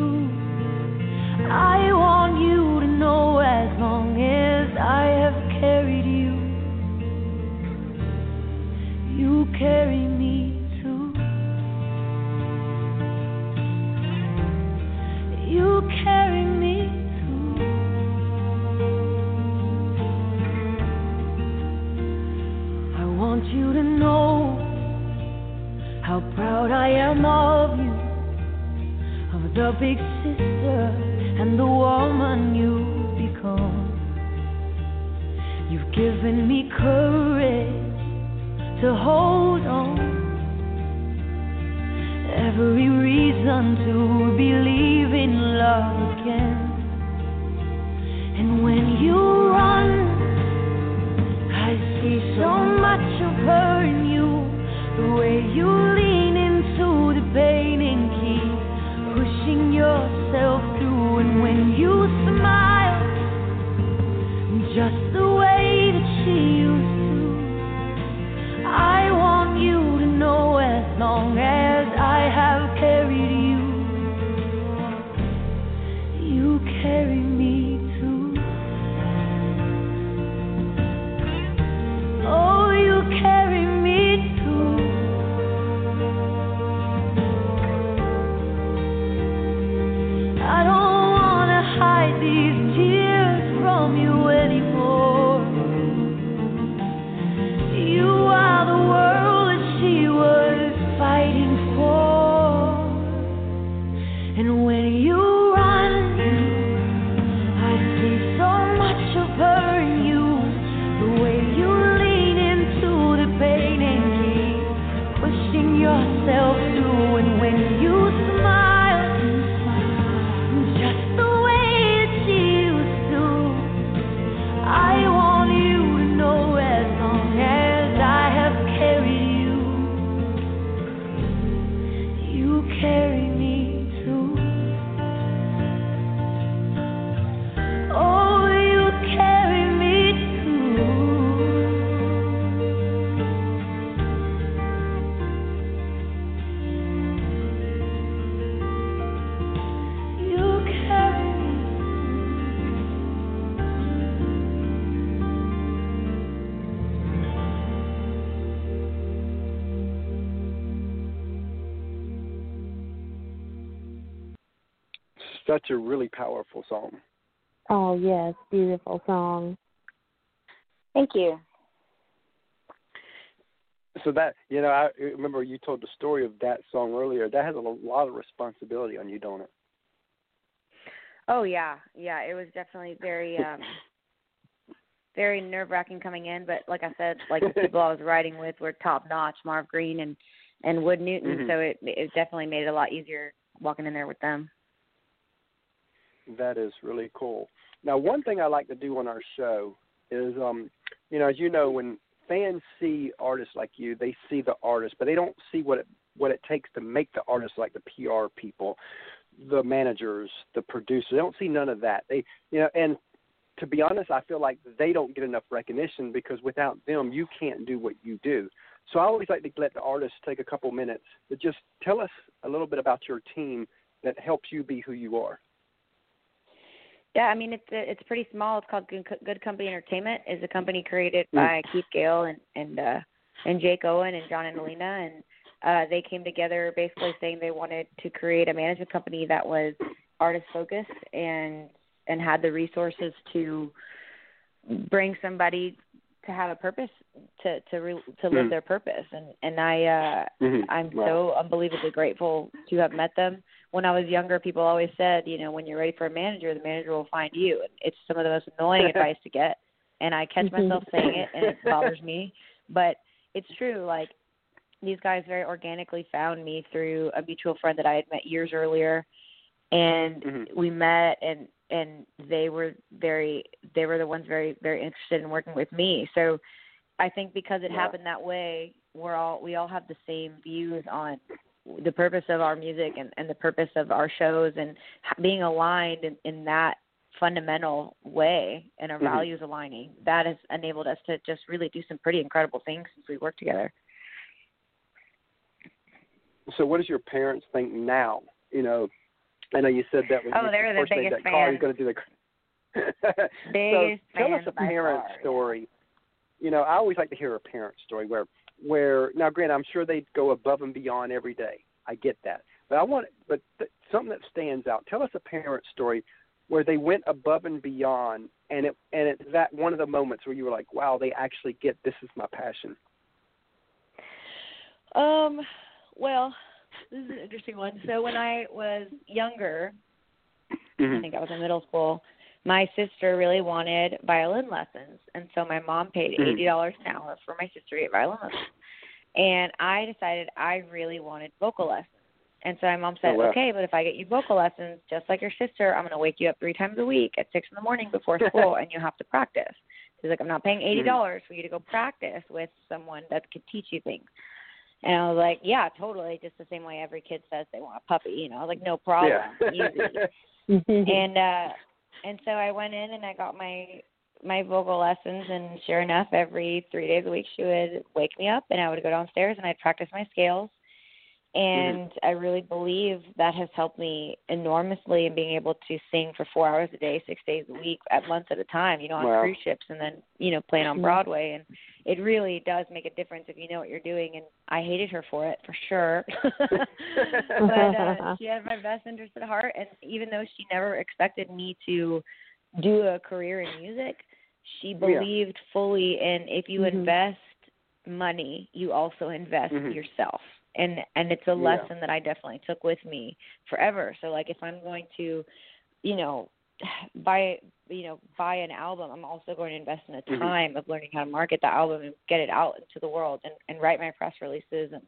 [SPEAKER 5] I want you to know as long as I have carried you, you carry me
[SPEAKER 1] powerful song.
[SPEAKER 3] Oh yes, beautiful song.
[SPEAKER 2] Thank you.
[SPEAKER 1] So that you know, I remember you told the story of that song earlier. That has a lot of responsibility on you, don't it?
[SPEAKER 2] Oh yeah, yeah. It was definitely very, [LAUGHS] um very nerve wracking coming in. But like I said, like the people I was [LAUGHS] riding with were top notch, Marv Green and and Wood Newton.
[SPEAKER 1] Mhm.
[SPEAKER 2] So it it definitely made it a lot easier walking in there with them.
[SPEAKER 1] That is really cool. Now, one thing I like to do on our show is, um, you know, as you know, when fans see artists like you, they see the artist, but they don't see what it what it takes to make the artist, like the PR people, the managers, the producers. They don't see none of that. They, you know, and to be honest, I feel like they don't get enough recognition because without them, you can't do what you do. So I always like to let the artists take a couple minutes to just tell us a little bit about your team that helps you be who you are.
[SPEAKER 2] Yeah, I mean it's it's pretty small. It's called Good, Company Entertainment. is a company created
[SPEAKER 1] Mm.
[SPEAKER 2] by Keith Gale and and uh, and Jake Owen and John and Alina, and uh, they came together basically saying they wanted to create a management company that was artist focused and and had the resources to bring somebody to have a purpose to to re, to live
[SPEAKER 1] Mm.
[SPEAKER 2] their purpose and and I uh
[SPEAKER 1] Mhm.
[SPEAKER 2] I'm
[SPEAKER 1] Wow.
[SPEAKER 2] so unbelievably grateful to have met them. When I was younger, people always said, you know, when you're ready for a manager, the manager will find you. It's some of the most annoying [LAUGHS] advice to get, and I catch myself saying it, and it bothers me. [LAUGHS] But it's true. Like these guys very organically found me through a mutual friend that I had met years earlier, and
[SPEAKER 1] Mhm.
[SPEAKER 2] we met, and and they were very they were the ones very very interested in working with me. So I think because it
[SPEAKER 1] Yeah.
[SPEAKER 2] happened that way, we're all we all have the same views on the purpose of our music and, and the purpose of our shows and being aligned in, in that fundamental way and our
[SPEAKER 1] Mhm.
[SPEAKER 2] values aligning that has enabled us to just really do some pretty incredible things since we worked together
[SPEAKER 1] So what does your parents think now? You know, I know you said that when
[SPEAKER 2] Oh, they're the
[SPEAKER 1] first
[SPEAKER 2] biggest
[SPEAKER 1] that car you're going to do the. [LAUGHS]
[SPEAKER 2] Biggest
[SPEAKER 1] so tell us a parent story. You know, I always like to hear a parent story where, where now, Grant, I'm sure they go above and beyond every day. I get that, but I want, but th- something that stands out. Tell us a parent story where they went above and beyond, and it and it's that one of the moments where you were like, wow, they actually get this is my passion.
[SPEAKER 2] Um, well, this is an interesting one. So when I was younger, I think I was in middle school, my sister really wanted violin lessons, and so my mom paid
[SPEAKER 1] Mhm.
[SPEAKER 2] eighty dollars an hour for my sister to get violin lessons. And I decided I really wanted vocal lessons. And so my mom said,
[SPEAKER 1] Oh, wow.
[SPEAKER 2] "Okay, but if I get you vocal lessons, just like your sister, I'm going to wake you up three times a week at six in the morning before [LAUGHS] school, and you have to practice." She's like, "I'm not paying eighty dollars for you to go practice with someone that could teach you things." And I was like, "Yeah, totally." Just the same way every kid says they want a puppy, you know. I was like, "No problem,
[SPEAKER 1] Yeah.
[SPEAKER 2] easy." [LAUGHS] and uh and so I went in and I got my my vocal lessons and sure enough every three days a week she would wake me up and I would go downstairs and I'd practice my scales and I really believe that has helped me enormously in being able to sing for four hours a day, six days a week, at months at a time, you know, on
[SPEAKER 1] Wow.
[SPEAKER 2] cruise ships and then, you know, playing on
[SPEAKER 3] Mhm.
[SPEAKER 2] Broadway and it really does make a difference if you know what you're doing and I hated her for it for sure. [LAUGHS] but uh [LAUGHS] she had my best interest at heart and even though she never expected me to do a career in music, she
[SPEAKER 1] Oh, yeah.
[SPEAKER 2] believed fully in if you
[SPEAKER 3] Mhm.
[SPEAKER 2] invest money, you also invest
[SPEAKER 1] Mhm.
[SPEAKER 2] yourself. And and it's a
[SPEAKER 1] Yeah.
[SPEAKER 2] lesson that I definitely took with me forever. So like if I'm going to, you know, [SIGHS] buy you know buy an album i'm also going to invest in the
[SPEAKER 1] Mhm.
[SPEAKER 2] time of learning how to market the album and get it out into the world and and write my press releases and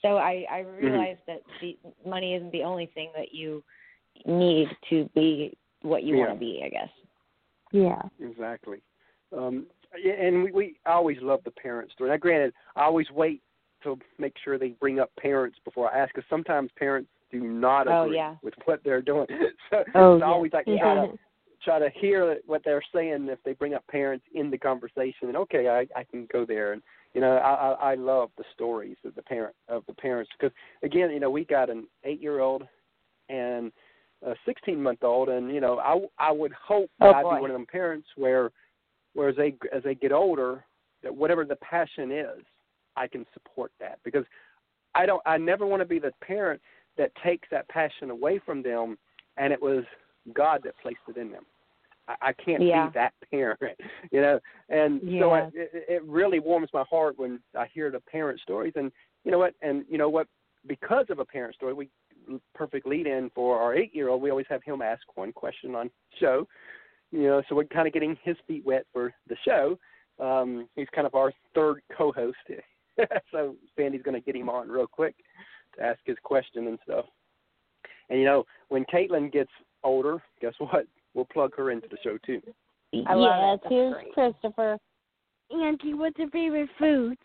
[SPEAKER 2] so i i realized that the money isn't the only thing that you need to be what you
[SPEAKER 1] Yeah.
[SPEAKER 2] want to be i guess
[SPEAKER 3] yeah.
[SPEAKER 1] Exactly. Um, yeah, and we, we I always love the parent story. Now, granted, I always wait to make sure they bring up parents before I ask, because sometimes parents do not
[SPEAKER 2] Oh,
[SPEAKER 1] agree
[SPEAKER 2] yeah.
[SPEAKER 1] with what they're doing. [LAUGHS] so,
[SPEAKER 3] Oh,
[SPEAKER 1] so I
[SPEAKER 3] yeah.
[SPEAKER 1] always like to try to [LAUGHS] try to hear what they're saying if they bring up parents in the conversation. And okay, I I can go there. And you know, I I, I love the stories of the parent of the parents because again, you know, we got an eight year old and a 16 month old, and you know, I I would hope
[SPEAKER 2] Oh,
[SPEAKER 1] I'd
[SPEAKER 2] boy.
[SPEAKER 1] be one of them parents where, where as they as they get older, that whatever the passion is, I can support that because I don't I never want to be the parent that takes that passion away from them, and it was God that placed it in them. I, I can't
[SPEAKER 2] Yeah.
[SPEAKER 1] be that [LAUGHS] parent, you know. And so
[SPEAKER 3] Yeah.
[SPEAKER 1] it, it, really warms my heart when I hear the parent stories. And you know what? And you know what? Because of a parent story, we perfect lead in for our eight year old. We always have him ask one question on show. You know, so we're kind of getting his feet wet for the show. Um, he's kind of our third co-host, [LAUGHS] so Sandy's going to get him on real quick to ask his question and stuff. And you know, when Caitlin gets older, guess what? We'll plug her into the show too.
[SPEAKER 2] I love
[SPEAKER 3] yes,
[SPEAKER 2] it.
[SPEAKER 3] Here's
[SPEAKER 2] great.
[SPEAKER 3] Christopher. Auntie, what's your favorite food?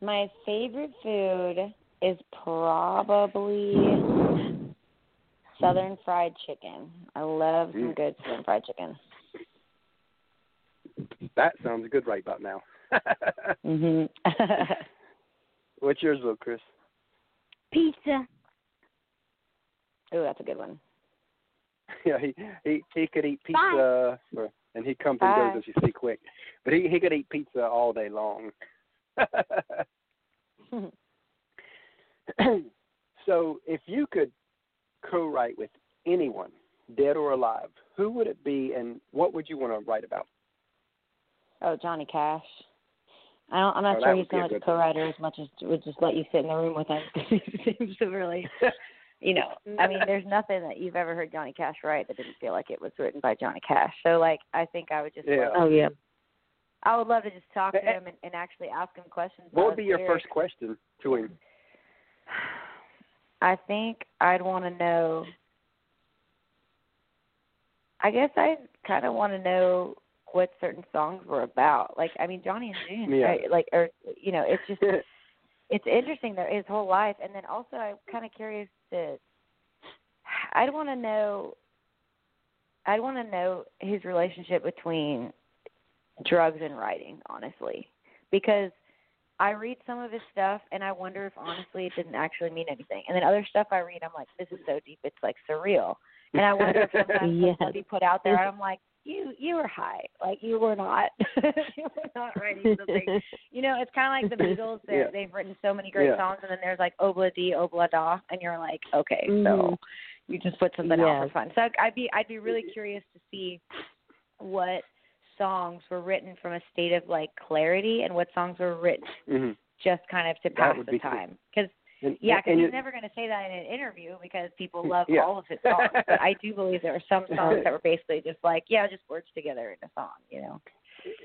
[SPEAKER 2] my favorite food is probably southern fried chicken i love some
[SPEAKER 1] Mm.
[SPEAKER 2] good southern fried chicken
[SPEAKER 1] That sounds good right about now.
[SPEAKER 2] Mhm. [LAUGHS]
[SPEAKER 1] What's yours, Will Chris?
[SPEAKER 3] Pizza.
[SPEAKER 2] oh, that's a good one. [LAUGHS]
[SPEAKER 1] Yeah, he he he could eat pizza, for, and he comes
[SPEAKER 2] Bye.
[SPEAKER 1] and goes as you see quick. But he he could eat pizza all day long. [LAUGHS] [CLEARS THROAT] so, if you could co-write with anyone, dead or alive, who would it be, and what would you want to write about?
[SPEAKER 2] Oh, Johnny Cash. I don't, I'm not
[SPEAKER 1] Oh,
[SPEAKER 2] sure he's
[SPEAKER 1] would be
[SPEAKER 2] so
[SPEAKER 1] a
[SPEAKER 2] much a
[SPEAKER 1] good
[SPEAKER 2] co-writer as much as would just let you sit in the room with him. [LAUGHS] he seems to really, you know. [LAUGHS] I mean, there's nothing that you've ever heard Johnny Cash write that didn't feel like it was written by Johnny Cash. So, like, I think I would just.
[SPEAKER 1] Yeah.
[SPEAKER 3] Oh yeah.
[SPEAKER 2] I would love to just talk to
[SPEAKER 1] Eh,
[SPEAKER 2] him and, and actually ask him questions.
[SPEAKER 1] what would be your
[SPEAKER 2] lyrics.
[SPEAKER 1] first question to him? [SIGHS]
[SPEAKER 2] I think I'd want to know. I guess I kind of want to know what certain songs were about. Like, I mean, Johnny and June,
[SPEAKER 1] Yeah.
[SPEAKER 2] right? like, or you know, it's just [LAUGHS] it's interesting though his whole life, and then also I'm kind of curious to. I'd want to know. I'd want to know his relationship between drugs and writing, honestly, because I read some of his stuff and I wonder if honestly it didn't actually mean anything. And then other stuff I read, I'm like, this is so deep, it's like surreal. And I wonder if sometimes [LAUGHS]
[SPEAKER 3] Yes.
[SPEAKER 2] what he put out there, I'm like, you you were high, like you were not, [LAUGHS] you were not writing something. [LAUGHS] You know, it's kind of like the Beatles. They're,
[SPEAKER 1] Yeah.
[SPEAKER 2] They've written so many great
[SPEAKER 1] Yeah.
[SPEAKER 2] songs, and then there's like Obla Di, Obla Da, and you're like, okay,
[SPEAKER 3] Mhm.
[SPEAKER 2] so you just put something out for fun. So I'd be I'd be really curious to see what songs were written from a state of like clarity and what songs were written
[SPEAKER 1] hmm
[SPEAKER 2] just kind of to pass the time. Because
[SPEAKER 1] And,
[SPEAKER 2] yeah, because he's never going to say that in an interview because people love
[SPEAKER 1] Yeah.
[SPEAKER 2] all of his songs. but I do believe there were some [LAUGHS] songs that were basically just like, yeah, just words together in a song, you know.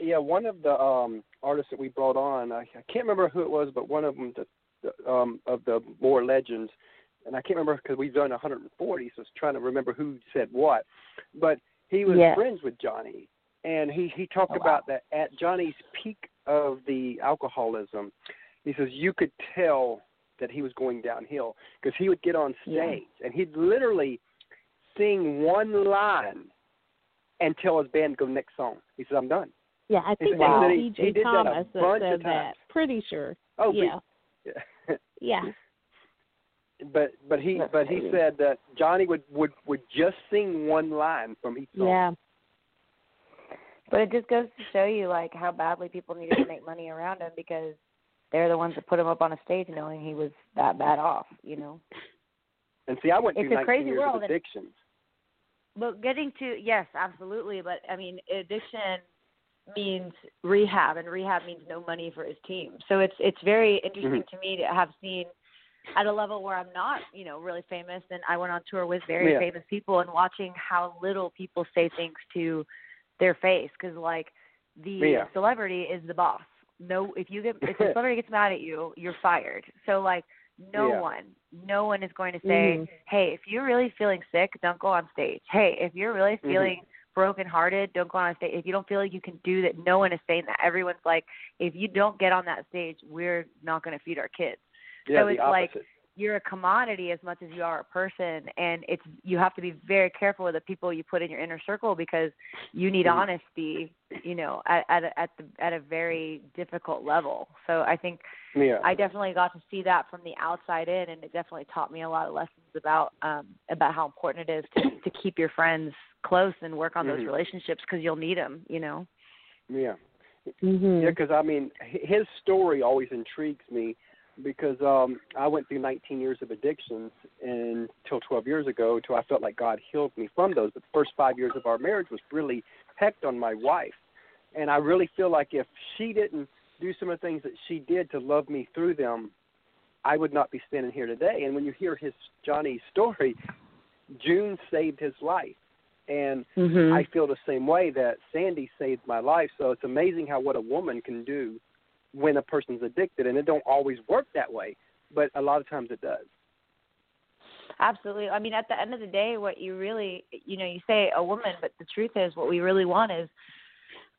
[SPEAKER 1] yeah, one of the um artists that we brought on, I, I can't remember who it was, but one of them, the, the, um, of the more legends, and I can't remember because we've done 140, so I was trying to remember who said what, but he was
[SPEAKER 3] Yes.
[SPEAKER 1] friends with Johnny, and he he talked
[SPEAKER 2] Oh, wow.
[SPEAKER 1] about that at Johnny's peak of the alcoholism, he says you could tell that he was going downhill because he would get on stage
[SPEAKER 2] Yeah.
[SPEAKER 1] and he'd literally sing one line and tell his band to go next song. He says, "I'm done."
[SPEAKER 3] Yeah, I think
[SPEAKER 1] Wow.
[SPEAKER 3] that
[SPEAKER 1] He-
[SPEAKER 3] was
[SPEAKER 1] he
[SPEAKER 3] DJ
[SPEAKER 1] did that a
[SPEAKER 3] Thomas that
[SPEAKER 1] bunch of
[SPEAKER 3] said that. Pretty sure.
[SPEAKER 1] Oh,
[SPEAKER 3] yeah.
[SPEAKER 1] yeah. [LAUGHS]
[SPEAKER 3] Yeah.
[SPEAKER 1] but but he
[SPEAKER 2] That's
[SPEAKER 1] but he said that Johnny would would would just sing one line from each song.
[SPEAKER 3] Yeah.
[SPEAKER 2] But it just goes to show you like how badly people needed to make money around him because they're the ones that put him up on a stage knowing he was that bad off, you know.
[SPEAKER 1] And see, I went
[SPEAKER 2] It's
[SPEAKER 1] through
[SPEAKER 2] a crazy
[SPEAKER 1] years
[SPEAKER 2] world,
[SPEAKER 1] of
[SPEAKER 2] and-
[SPEAKER 1] addictions.
[SPEAKER 2] But getting to yes, absolutely. But I mean, addiction means rehab, and rehab means no money for his team. So it's it's very interesting mm-hmm. to me to have seen at a level where I'm not, you know, really famous, and I went on tour with very
[SPEAKER 1] Yeah.
[SPEAKER 2] famous people, and watching how little people say things to their face, because like the
[SPEAKER 1] Yeah.
[SPEAKER 2] celebrity is the boss. No, if you get if the [LAUGHS] celebrity gets mad at you, you're fired. So like no
[SPEAKER 1] Yeah.
[SPEAKER 2] one, no one is going to say,
[SPEAKER 3] Mhm.
[SPEAKER 2] "Hey, if you're really feeling sick, don't go on stage." Hey, if you're really
[SPEAKER 1] Mhm.
[SPEAKER 2] feeling brokenhearted, don't go on stage. If you don't feel like you can do that, no one is saying that. Everyone's like, "If you don't get on that stage, we're not going to feed our kids."
[SPEAKER 1] Yeah,
[SPEAKER 2] so
[SPEAKER 1] the
[SPEAKER 2] it's like
[SPEAKER 1] opposite.
[SPEAKER 2] You're a commodity as much as you are a person and it's you have to be very careful with the people you put in your inner circle because you need
[SPEAKER 1] Mhm.
[SPEAKER 2] honesty you know at at a, at the at a very difficult level so i think
[SPEAKER 1] yeah.
[SPEAKER 2] i definitely got to see that from the outside in and it definitely taught me a lot of lessons about um about how important it is to to keep your friends close and work on those
[SPEAKER 1] Mhm.
[SPEAKER 2] relationships because you'll need them you know
[SPEAKER 1] yeah.
[SPEAKER 3] Mhm.
[SPEAKER 1] Yeah, because I mean, h- his story always intrigues me because um I went through 19 years of addictions until 12 years ago, until I felt like God healed me from those. But the first five years of our marriage was really hecked on my wife, and I really feel like if she didn't do some of the things that she did to love me through them, I would not be standing here today. And when you hear his Johnny's story, June saved his life. And
[SPEAKER 3] Mhm.
[SPEAKER 1] I feel the same way that Sandy saved my life. So it's amazing how what a woman can do when a person's addicted, and it don't always work that way, but a lot of times it does.
[SPEAKER 2] Absolutely. I mean, at the end of the day, what you really, you know, you say a woman, but the truth is, what we really want is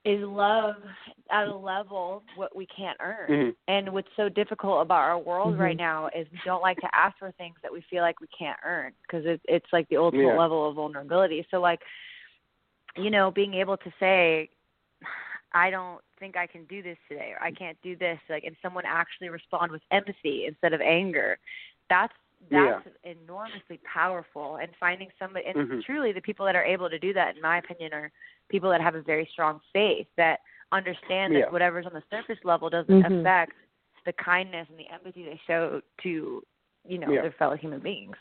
[SPEAKER 2] is love at a level what we can't earn.
[SPEAKER 1] Mhm.
[SPEAKER 2] And what's so difficult about our world right
[SPEAKER 3] Mhm.
[SPEAKER 2] now is we don't like to ask for things that we feel like we can't earn because it, it's like the ultimate
[SPEAKER 1] Yeah.
[SPEAKER 2] level of vulnerability. So, like, you know, being able to say, I don't think I can do this today or I can't do this like and someone actually respond with empathy instead of anger. That's that's enormously powerful and finding somebody and
[SPEAKER 1] Mhm.
[SPEAKER 2] truly the people that are able to do that in my opinion are people that have a very strong faith that understand
[SPEAKER 1] Yeah.
[SPEAKER 2] that whatever's on the surface level doesn't
[SPEAKER 3] Mhm.
[SPEAKER 2] affect the kindness and the empathy they show to you know
[SPEAKER 1] Yeah.
[SPEAKER 2] their fellow human beings.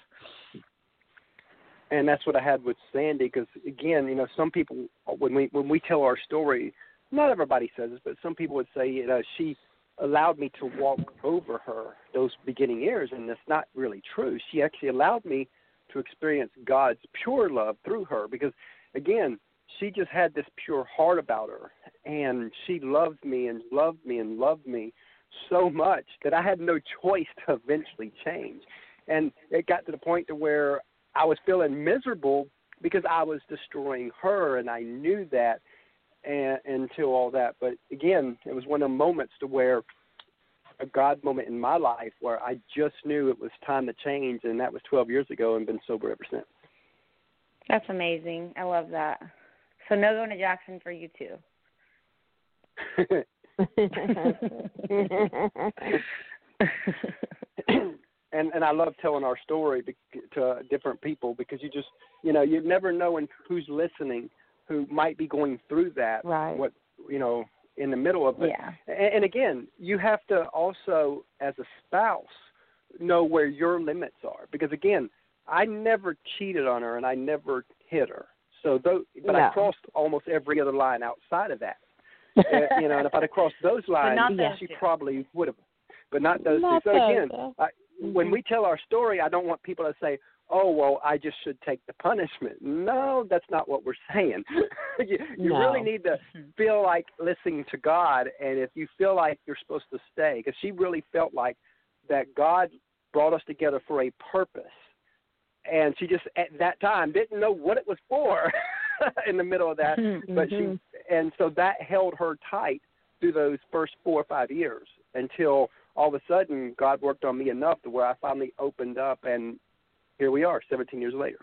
[SPEAKER 1] and that's what I had with Sandy because again, you know, some people when we when we tell our story, not everybody says this, but some people would say, you know, she allowed me to walk over her those beginning years, and that's not really true. She actually allowed me to experience God's pure love through her because, again, she just had this pure heart about her, and she loved me and loved me and loved me so much that I had no choice to eventually change. And it got to the point to where I was feeling miserable because I was destroying her, and I knew that and, until all that. But again, it was one of the moments to where a God moment in my life where I just knew it was time to change, and that was 12 years ago, and been sober ever since.
[SPEAKER 2] That's amazing. I love that. So no going to Jackson for you too. [LAUGHS]
[SPEAKER 1] and and I love telling our story bec- to different people because you just you know you never know who's listening who might be going through that
[SPEAKER 3] Right.
[SPEAKER 1] what you know in the middle of it
[SPEAKER 2] yeah.
[SPEAKER 1] and, and again you have to also as a spouse know where your limits are because again I never cheated on her and I never hit her so though but I crossed almost every other line outside of that [LAUGHS] uh, you know and if I'd have crossed those lines
[SPEAKER 2] not
[SPEAKER 1] she
[SPEAKER 2] two.
[SPEAKER 1] probably would have but not those
[SPEAKER 3] Not
[SPEAKER 1] two so
[SPEAKER 3] those,
[SPEAKER 1] again I, when
[SPEAKER 3] mhm.
[SPEAKER 1] we tell our story, I don't want people to say, "Oh, well, I just should take the punishment." No, that's not what we're saying. [LAUGHS] you you
[SPEAKER 3] No.
[SPEAKER 1] really need to [LAUGHS] feel like listening to God, and if you feel like you're supposed to stay, because she really felt like that God brought us together for a purpose, and she just at that time didn't know what it was for. [LAUGHS] in the middle of that, but she
[SPEAKER 3] Mhm.
[SPEAKER 1] and so that held her tight through those first four or five years until all of a sudden God worked on me enough to where I finally opened up and here we are 17 years later.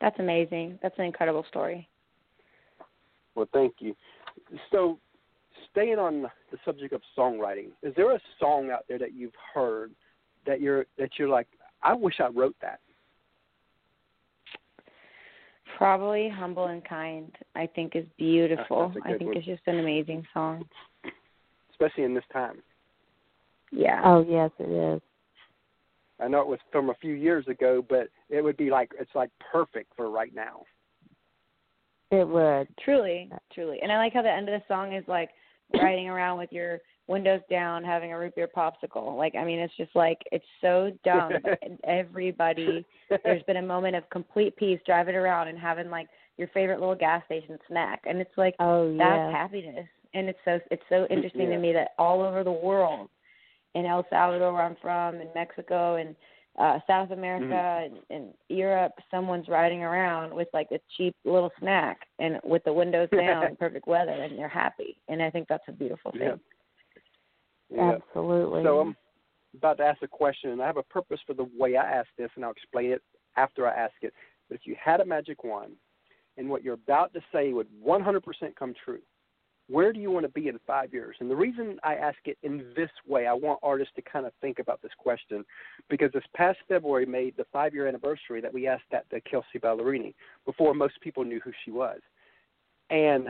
[SPEAKER 2] That's amazing. That's an incredible story.
[SPEAKER 1] Well, thank you. So, staying on the subject of songwriting, is there a song out there that you've heard that you're that you're like, I wish I wrote that?
[SPEAKER 2] Probably humble and kind. I think is beautiful.
[SPEAKER 1] That's a
[SPEAKER 2] I
[SPEAKER 1] good
[SPEAKER 2] think
[SPEAKER 1] one.
[SPEAKER 2] it's just an amazing song.
[SPEAKER 1] Especially in this time.
[SPEAKER 2] Yeah.
[SPEAKER 3] Oh yes, it is.
[SPEAKER 1] I know it was from a few years ago, but it would be like it's like perfect for right now.
[SPEAKER 3] It would.
[SPEAKER 2] Truly, truly. And I like how the end of the song is like riding around with your windows down, having a root beer popsicle. Like, I mean, it's just like it's so dumb. [LAUGHS] everybody, there's been a moment of complete peace driving around and having like your favorite little gas station snack, and it's like
[SPEAKER 3] Oh
[SPEAKER 2] that's
[SPEAKER 3] yes.
[SPEAKER 2] happiness. And it's so it's so interesting
[SPEAKER 1] Yeah.
[SPEAKER 2] to me that all over the world, in El Salvador where I'm from, in Mexico and uh South America
[SPEAKER 1] Mm-hmm.
[SPEAKER 2] and, and Europe, someone's riding around with like a cheap little snack and with the windows [LAUGHS] down and perfect weather and they're happy. And I think that's a beautiful thing.
[SPEAKER 1] Yeah. Yeah.
[SPEAKER 3] Absolutely.
[SPEAKER 1] So I'm about to ask a question, and I have a purpose for the way I ask this, and I'll explain it after I ask it. But if you had a magic wand, and what you're about to say would 100% come true, where do you want to be in five years? And the reason I ask it in this way, I want artists to kind of think about this question, because this past February made the five-year anniversary that we asked that to Kelsea Ballerini before most people knew who she was, and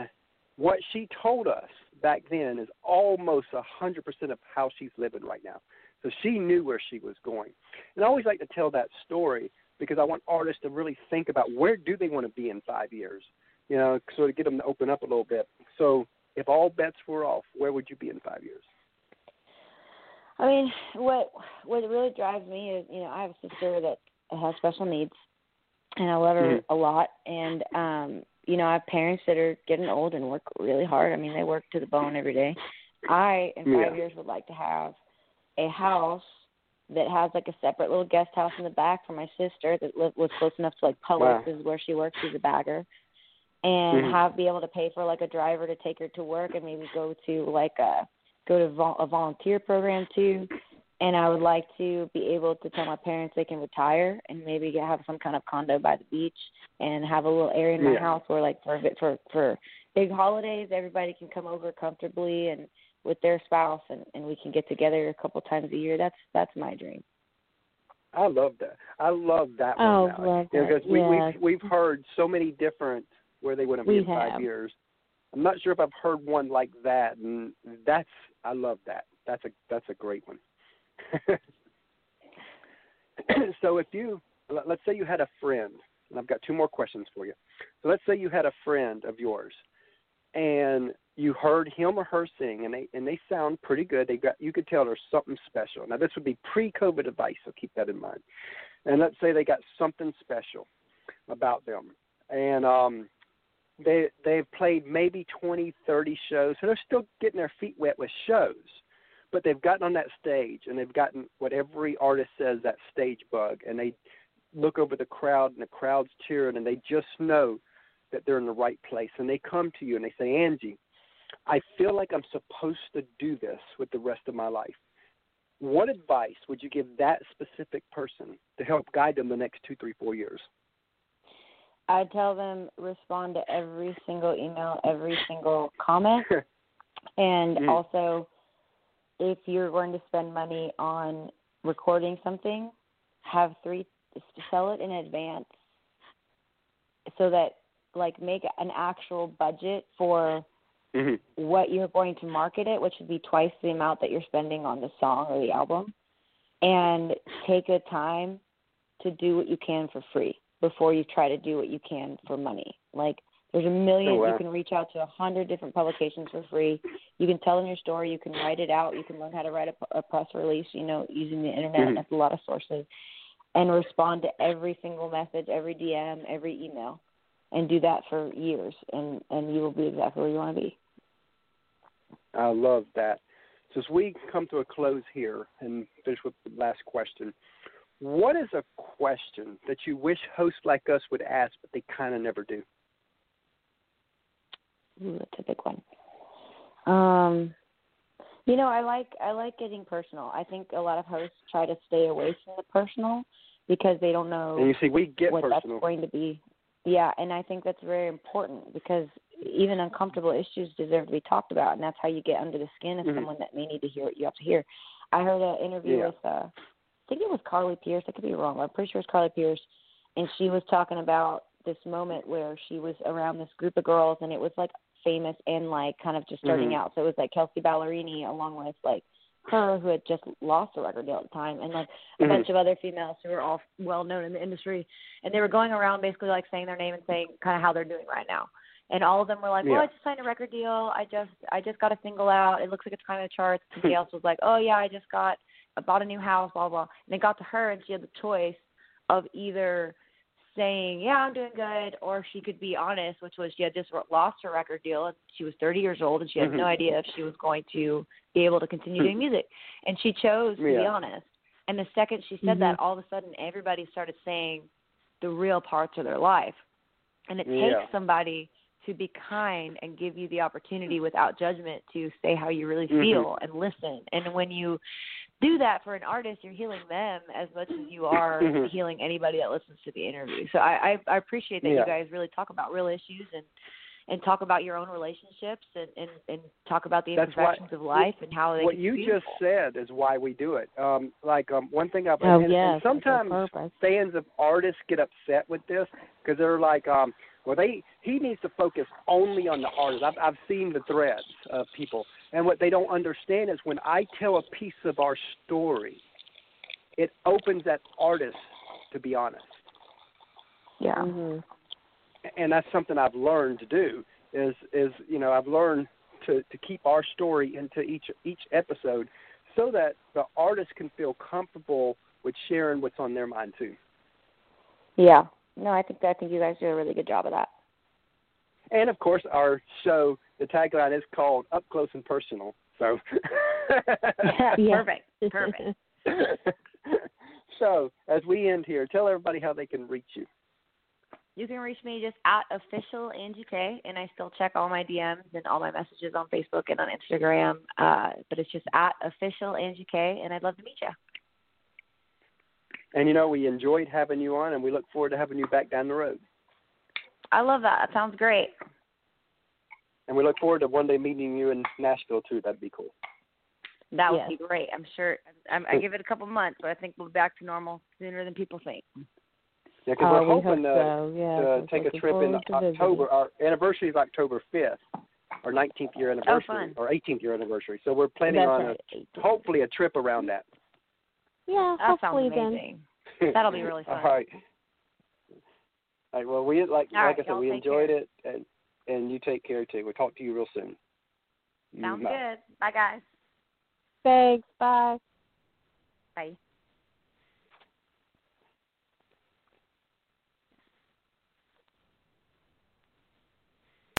[SPEAKER 1] what she told us back then is almost a hundred percent of how she's living right now. So she knew where she was going. And I always like to tell that story because I want artists to really think about where do they want to be in five years, you know, sort of get them to open up a little bit. So if all bets were off, where would you be in five years?
[SPEAKER 2] I mean, what what really drives me is, you know, I have a sister that has special needs, and I love her
[SPEAKER 1] Mhm.
[SPEAKER 2] a lot. And um, you know, I have parents that are getting old and work really hard. I mean, they work to the bone every day. I, in five
[SPEAKER 1] Yeah.
[SPEAKER 2] years, would like to have a house that has like a separate little guest house in the back for my sister that live, was close enough to like Publix
[SPEAKER 1] Wow.
[SPEAKER 2] is where she works. She's a bagger, and
[SPEAKER 1] Mhm.
[SPEAKER 2] have be able to pay for like a driver to take her to work and maybe go to like a go to vol- a volunteer program too and I would like to be able to tell my parents they can retire and maybe get, have some kind of condo by the beach and have a little area in my
[SPEAKER 1] Yeah.
[SPEAKER 2] house where like for for for big holidays everybody can come over comfortably and with their spouse and and we can get together a couple times a year. That's that's my dream.
[SPEAKER 1] I love that. I love that one.
[SPEAKER 3] Oh, love that.
[SPEAKER 1] 'cause we,
[SPEAKER 3] Yes.
[SPEAKER 1] we've we've heard so many different where they want to be in five
[SPEAKER 3] have.
[SPEAKER 1] years. I'm not sure if I've heard one like that, and that's I love that. That's a that's a great one. [LAUGHS] so if you let- let's say you had a friend, and I've got two more questions for you. So let's say you had a friend of yours, and you heard him or her sing, and they and they sound pretty good. They got you could tell there's something special. Now this would be pre-COVID advice, so keep that in mind. And let's say they got something special about them, and um, they they've played maybe 20, 30 shows, so they're still getting their feet wet with shows. But they've gotten on that stage, and they've gotten what every artist says that stage bug, and they look over the crowd, and the crowd's cheering, and they just know that they're in the right place. And they come to you and they say, Angie, I feel like I'm supposed to do this with the rest of my life. What advice would you give that specific person to help guide them the next two, three, four years?
[SPEAKER 2] I tell them respond to every single email, every single comment, and
[SPEAKER 1] Mm.
[SPEAKER 2] also if you're going to spend money on recording something, have three sell it in advance so that like make an actual budget for
[SPEAKER 1] mm-hmm.
[SPEAKER 2] what you're going to market it, which would be twice the amount that you're spending on the song or the album, and take a time to do what you can for free before you try to do what you can for money. Like there's a million
[SPEAKER 1] Oh, wow.
[SPEAKER 2] you can reach out to a hundred different publications for free. You can tell them your story, you can write it out, you can learn how to write a, a press release, you know, using the internet,
[SPEAKER 1] Mhm.
[SPEAKER 2] that's a lot of sources. And respond to every single message, every DM, every email. And do that for years and and you will be exactly where you want to be.
[SPEAKER 1] I love that. So as we come to a close here and finish with the last question, what is a question that you wish hosts like us would ask, but they kind of never do?
[SPEAKER 2] Ooh, that's a big one. Um, you know, I like I like getting personal. I think a lot of hosts try to stay away from the personal because they don't know
[SPEAKER 1] And you see, we get
[SPEAKER 2] what
[SPEAKER 1] personal.
[SPEAKER 2] that's going to be. Yeah, and I think that's very important because even uncomfortable issues deserve to be talked about, and that's how you get under the skin of
[SPEAKER 1] Mhm.
[SPEAKER 2] someone that may need to hear what you have to hear. I heard an interview
[SPEAKER 1] Yeah.
[SPEAKER 2] with, uh, think it was Carly Pearce. I could be wrong. I'm pretty sure it's Carly Pearce, and she was talking about this moment where she was around this group of girls, and it was like famous and like kind of just starting
[SPEAKER 1] Mhm.
[SPEAKER 2] out. So it was like Kelsea Ballerini along with like her who had just lost a record deal at the time, and like a
[SPEAKER 1] Mhm.
[SPEAKER 2] bunch of other females who were all well known in the industry, and they were going around basically like saying their name and saying kind of how they're doing right now. And all of them were like, "Well,
[SPEAKER 1] Yeah.
[SPEAKER 2] I just signed a record deal. I just I just got a single out. It looks like it's kind of charts." Somebody else was like, "Oh yeah, I just got bought a new house, blah blah." And it got to her, and she had the choice of either saying, "Yeah, I'm doing good," or she could be honest, which was she had just lost her record deal. and She was 30 years old, and she had no
[SPEAKER 1] Mhm.
[SPEAKER 2] idea if she was going to be able to continue doing music. And she chose to be honest. And the second she said that, all of a sudden everybody started saying the real parts of their life. And it
[SPEAKER 1] Yeah.
[SPEAKER 2] takes somebody to be kind and give you the opportunity without judgment to say how you really
[SPEAKER 1] Mhm.
[SPEAKER 2] feel and listen. And when you do that for an artist, you're healing them as much as you are [LAUGHS]
[SPEAKER 1] Mhm.
[SPEAKER 2] healing anybody that listens to the interview. So I, I, I appreciate that
[SPEAKER 1] Yeah.
[SPEAKER 2] you guys really talk about real issues and and talk about your own relationships and and, and talk about the
[SPEAKER 1] That's why-
[SPEAKER 2] of life and how they
[SPEAKER 1] what you just said is why we do it. Um, like um, one thing I've
[SPEAKER 3] Oh
[SPEAKER 1] and,
[SPEAKER 3] yes,
[SPEAKER 1] and sometimes fans of artists get upset with this because they're like, um, well, they he needs to focus only on the artist. I've I've seen the threads of people, and what they don't understand is when I tell a piece of our story, it opens that artist to be honest,
[SPEAKER 2] Yeah.
[SPEAKER 3] Mhm.
[SPEAKER 1] and that's something I've learned to do. Is is you know I've learned to to keep our story into each each episode, so that the artist can feel comfortable with sharing what's on their mind too.
[SPEAKER 2] Yeah. No, I think I think you guys do a really good job of that.
[SPEAKER 1] And of course, our show, the tagline is called "Up Close and Personal." So, [LAUGHS]
[SPEAKER 2] Perfect. Perfect. [LAUGHS]
[SPEAKER 1] so as we end here, tell everybody how they can reach you.
[SPEAKER 2] You can reach me just at official Angie K, and I still check all my DMs and all my messages on Facebook and on Instagram. Uh, but it's just at official Angie K, and I'd love to meet you.
[SPEAKER 1] And you know, we enjoyed having you on, and we look forward to having you back down the road.
[SPEAKER 2] I love that. That sounds great.
[SPEAKER 1] And we look forward to one day meeting you in Nashville too. That'd be cool.
[SPEAKER 2] That would
[SPEAKER 3] Yes.
[SPEAKER 2] be great. I'm sure. I'm, I give it a couple months, but I think we'll be back to normal sooner than people think.
[SPEAKER 1] Yeah, because
[SPEAKER 3] Oh,
[SPEAKER 1] we're
[SPEAKER 3] we
[SPEAKER 1] hoping uh,
[SPEAKER 3] so. Yeah,
[SPEAKER 1] to take a trip in
[SPEAKER 3] forward to.
[SPEAKER 1] October. Our anniversary is October 5th, our 19th year anniversary,
[SPEAKER 2] fun.
[SPEAKER 1] or 18th year anniversary. So we're planning
[SPEAKER 3] That's
[SPEAKER 1] on
[SPEAKER 3] right.
[SPEAKER 1] a, hopefully a trip around that.
[SPEAKER 3] Yeah,
[SPEAKER 2] That sounds
[SPEAKER 3] hopefully then.
[SPEAKER 2] amazing. That'll be really fun. [LAUGHS]
[SPEAKER 1] All right. All right. Well, we like
[SPEAKER 2] All
[SPEAKER 1] like
[SPEAKER 2] right,
[SPEAKER 1] I said, we enjoyed
[SPEAKER 2] care.
[SPEAKER 1] it, and and you take care too. We'll talk to you real soon.
[SPEAKER 2] Sounds
[SPEAKER 1] Bye.
[SPEAKER 2] good. Bye, guys.
[SPEAKER 3] Thanks. Bye.
[SPEAKER 2] Bye.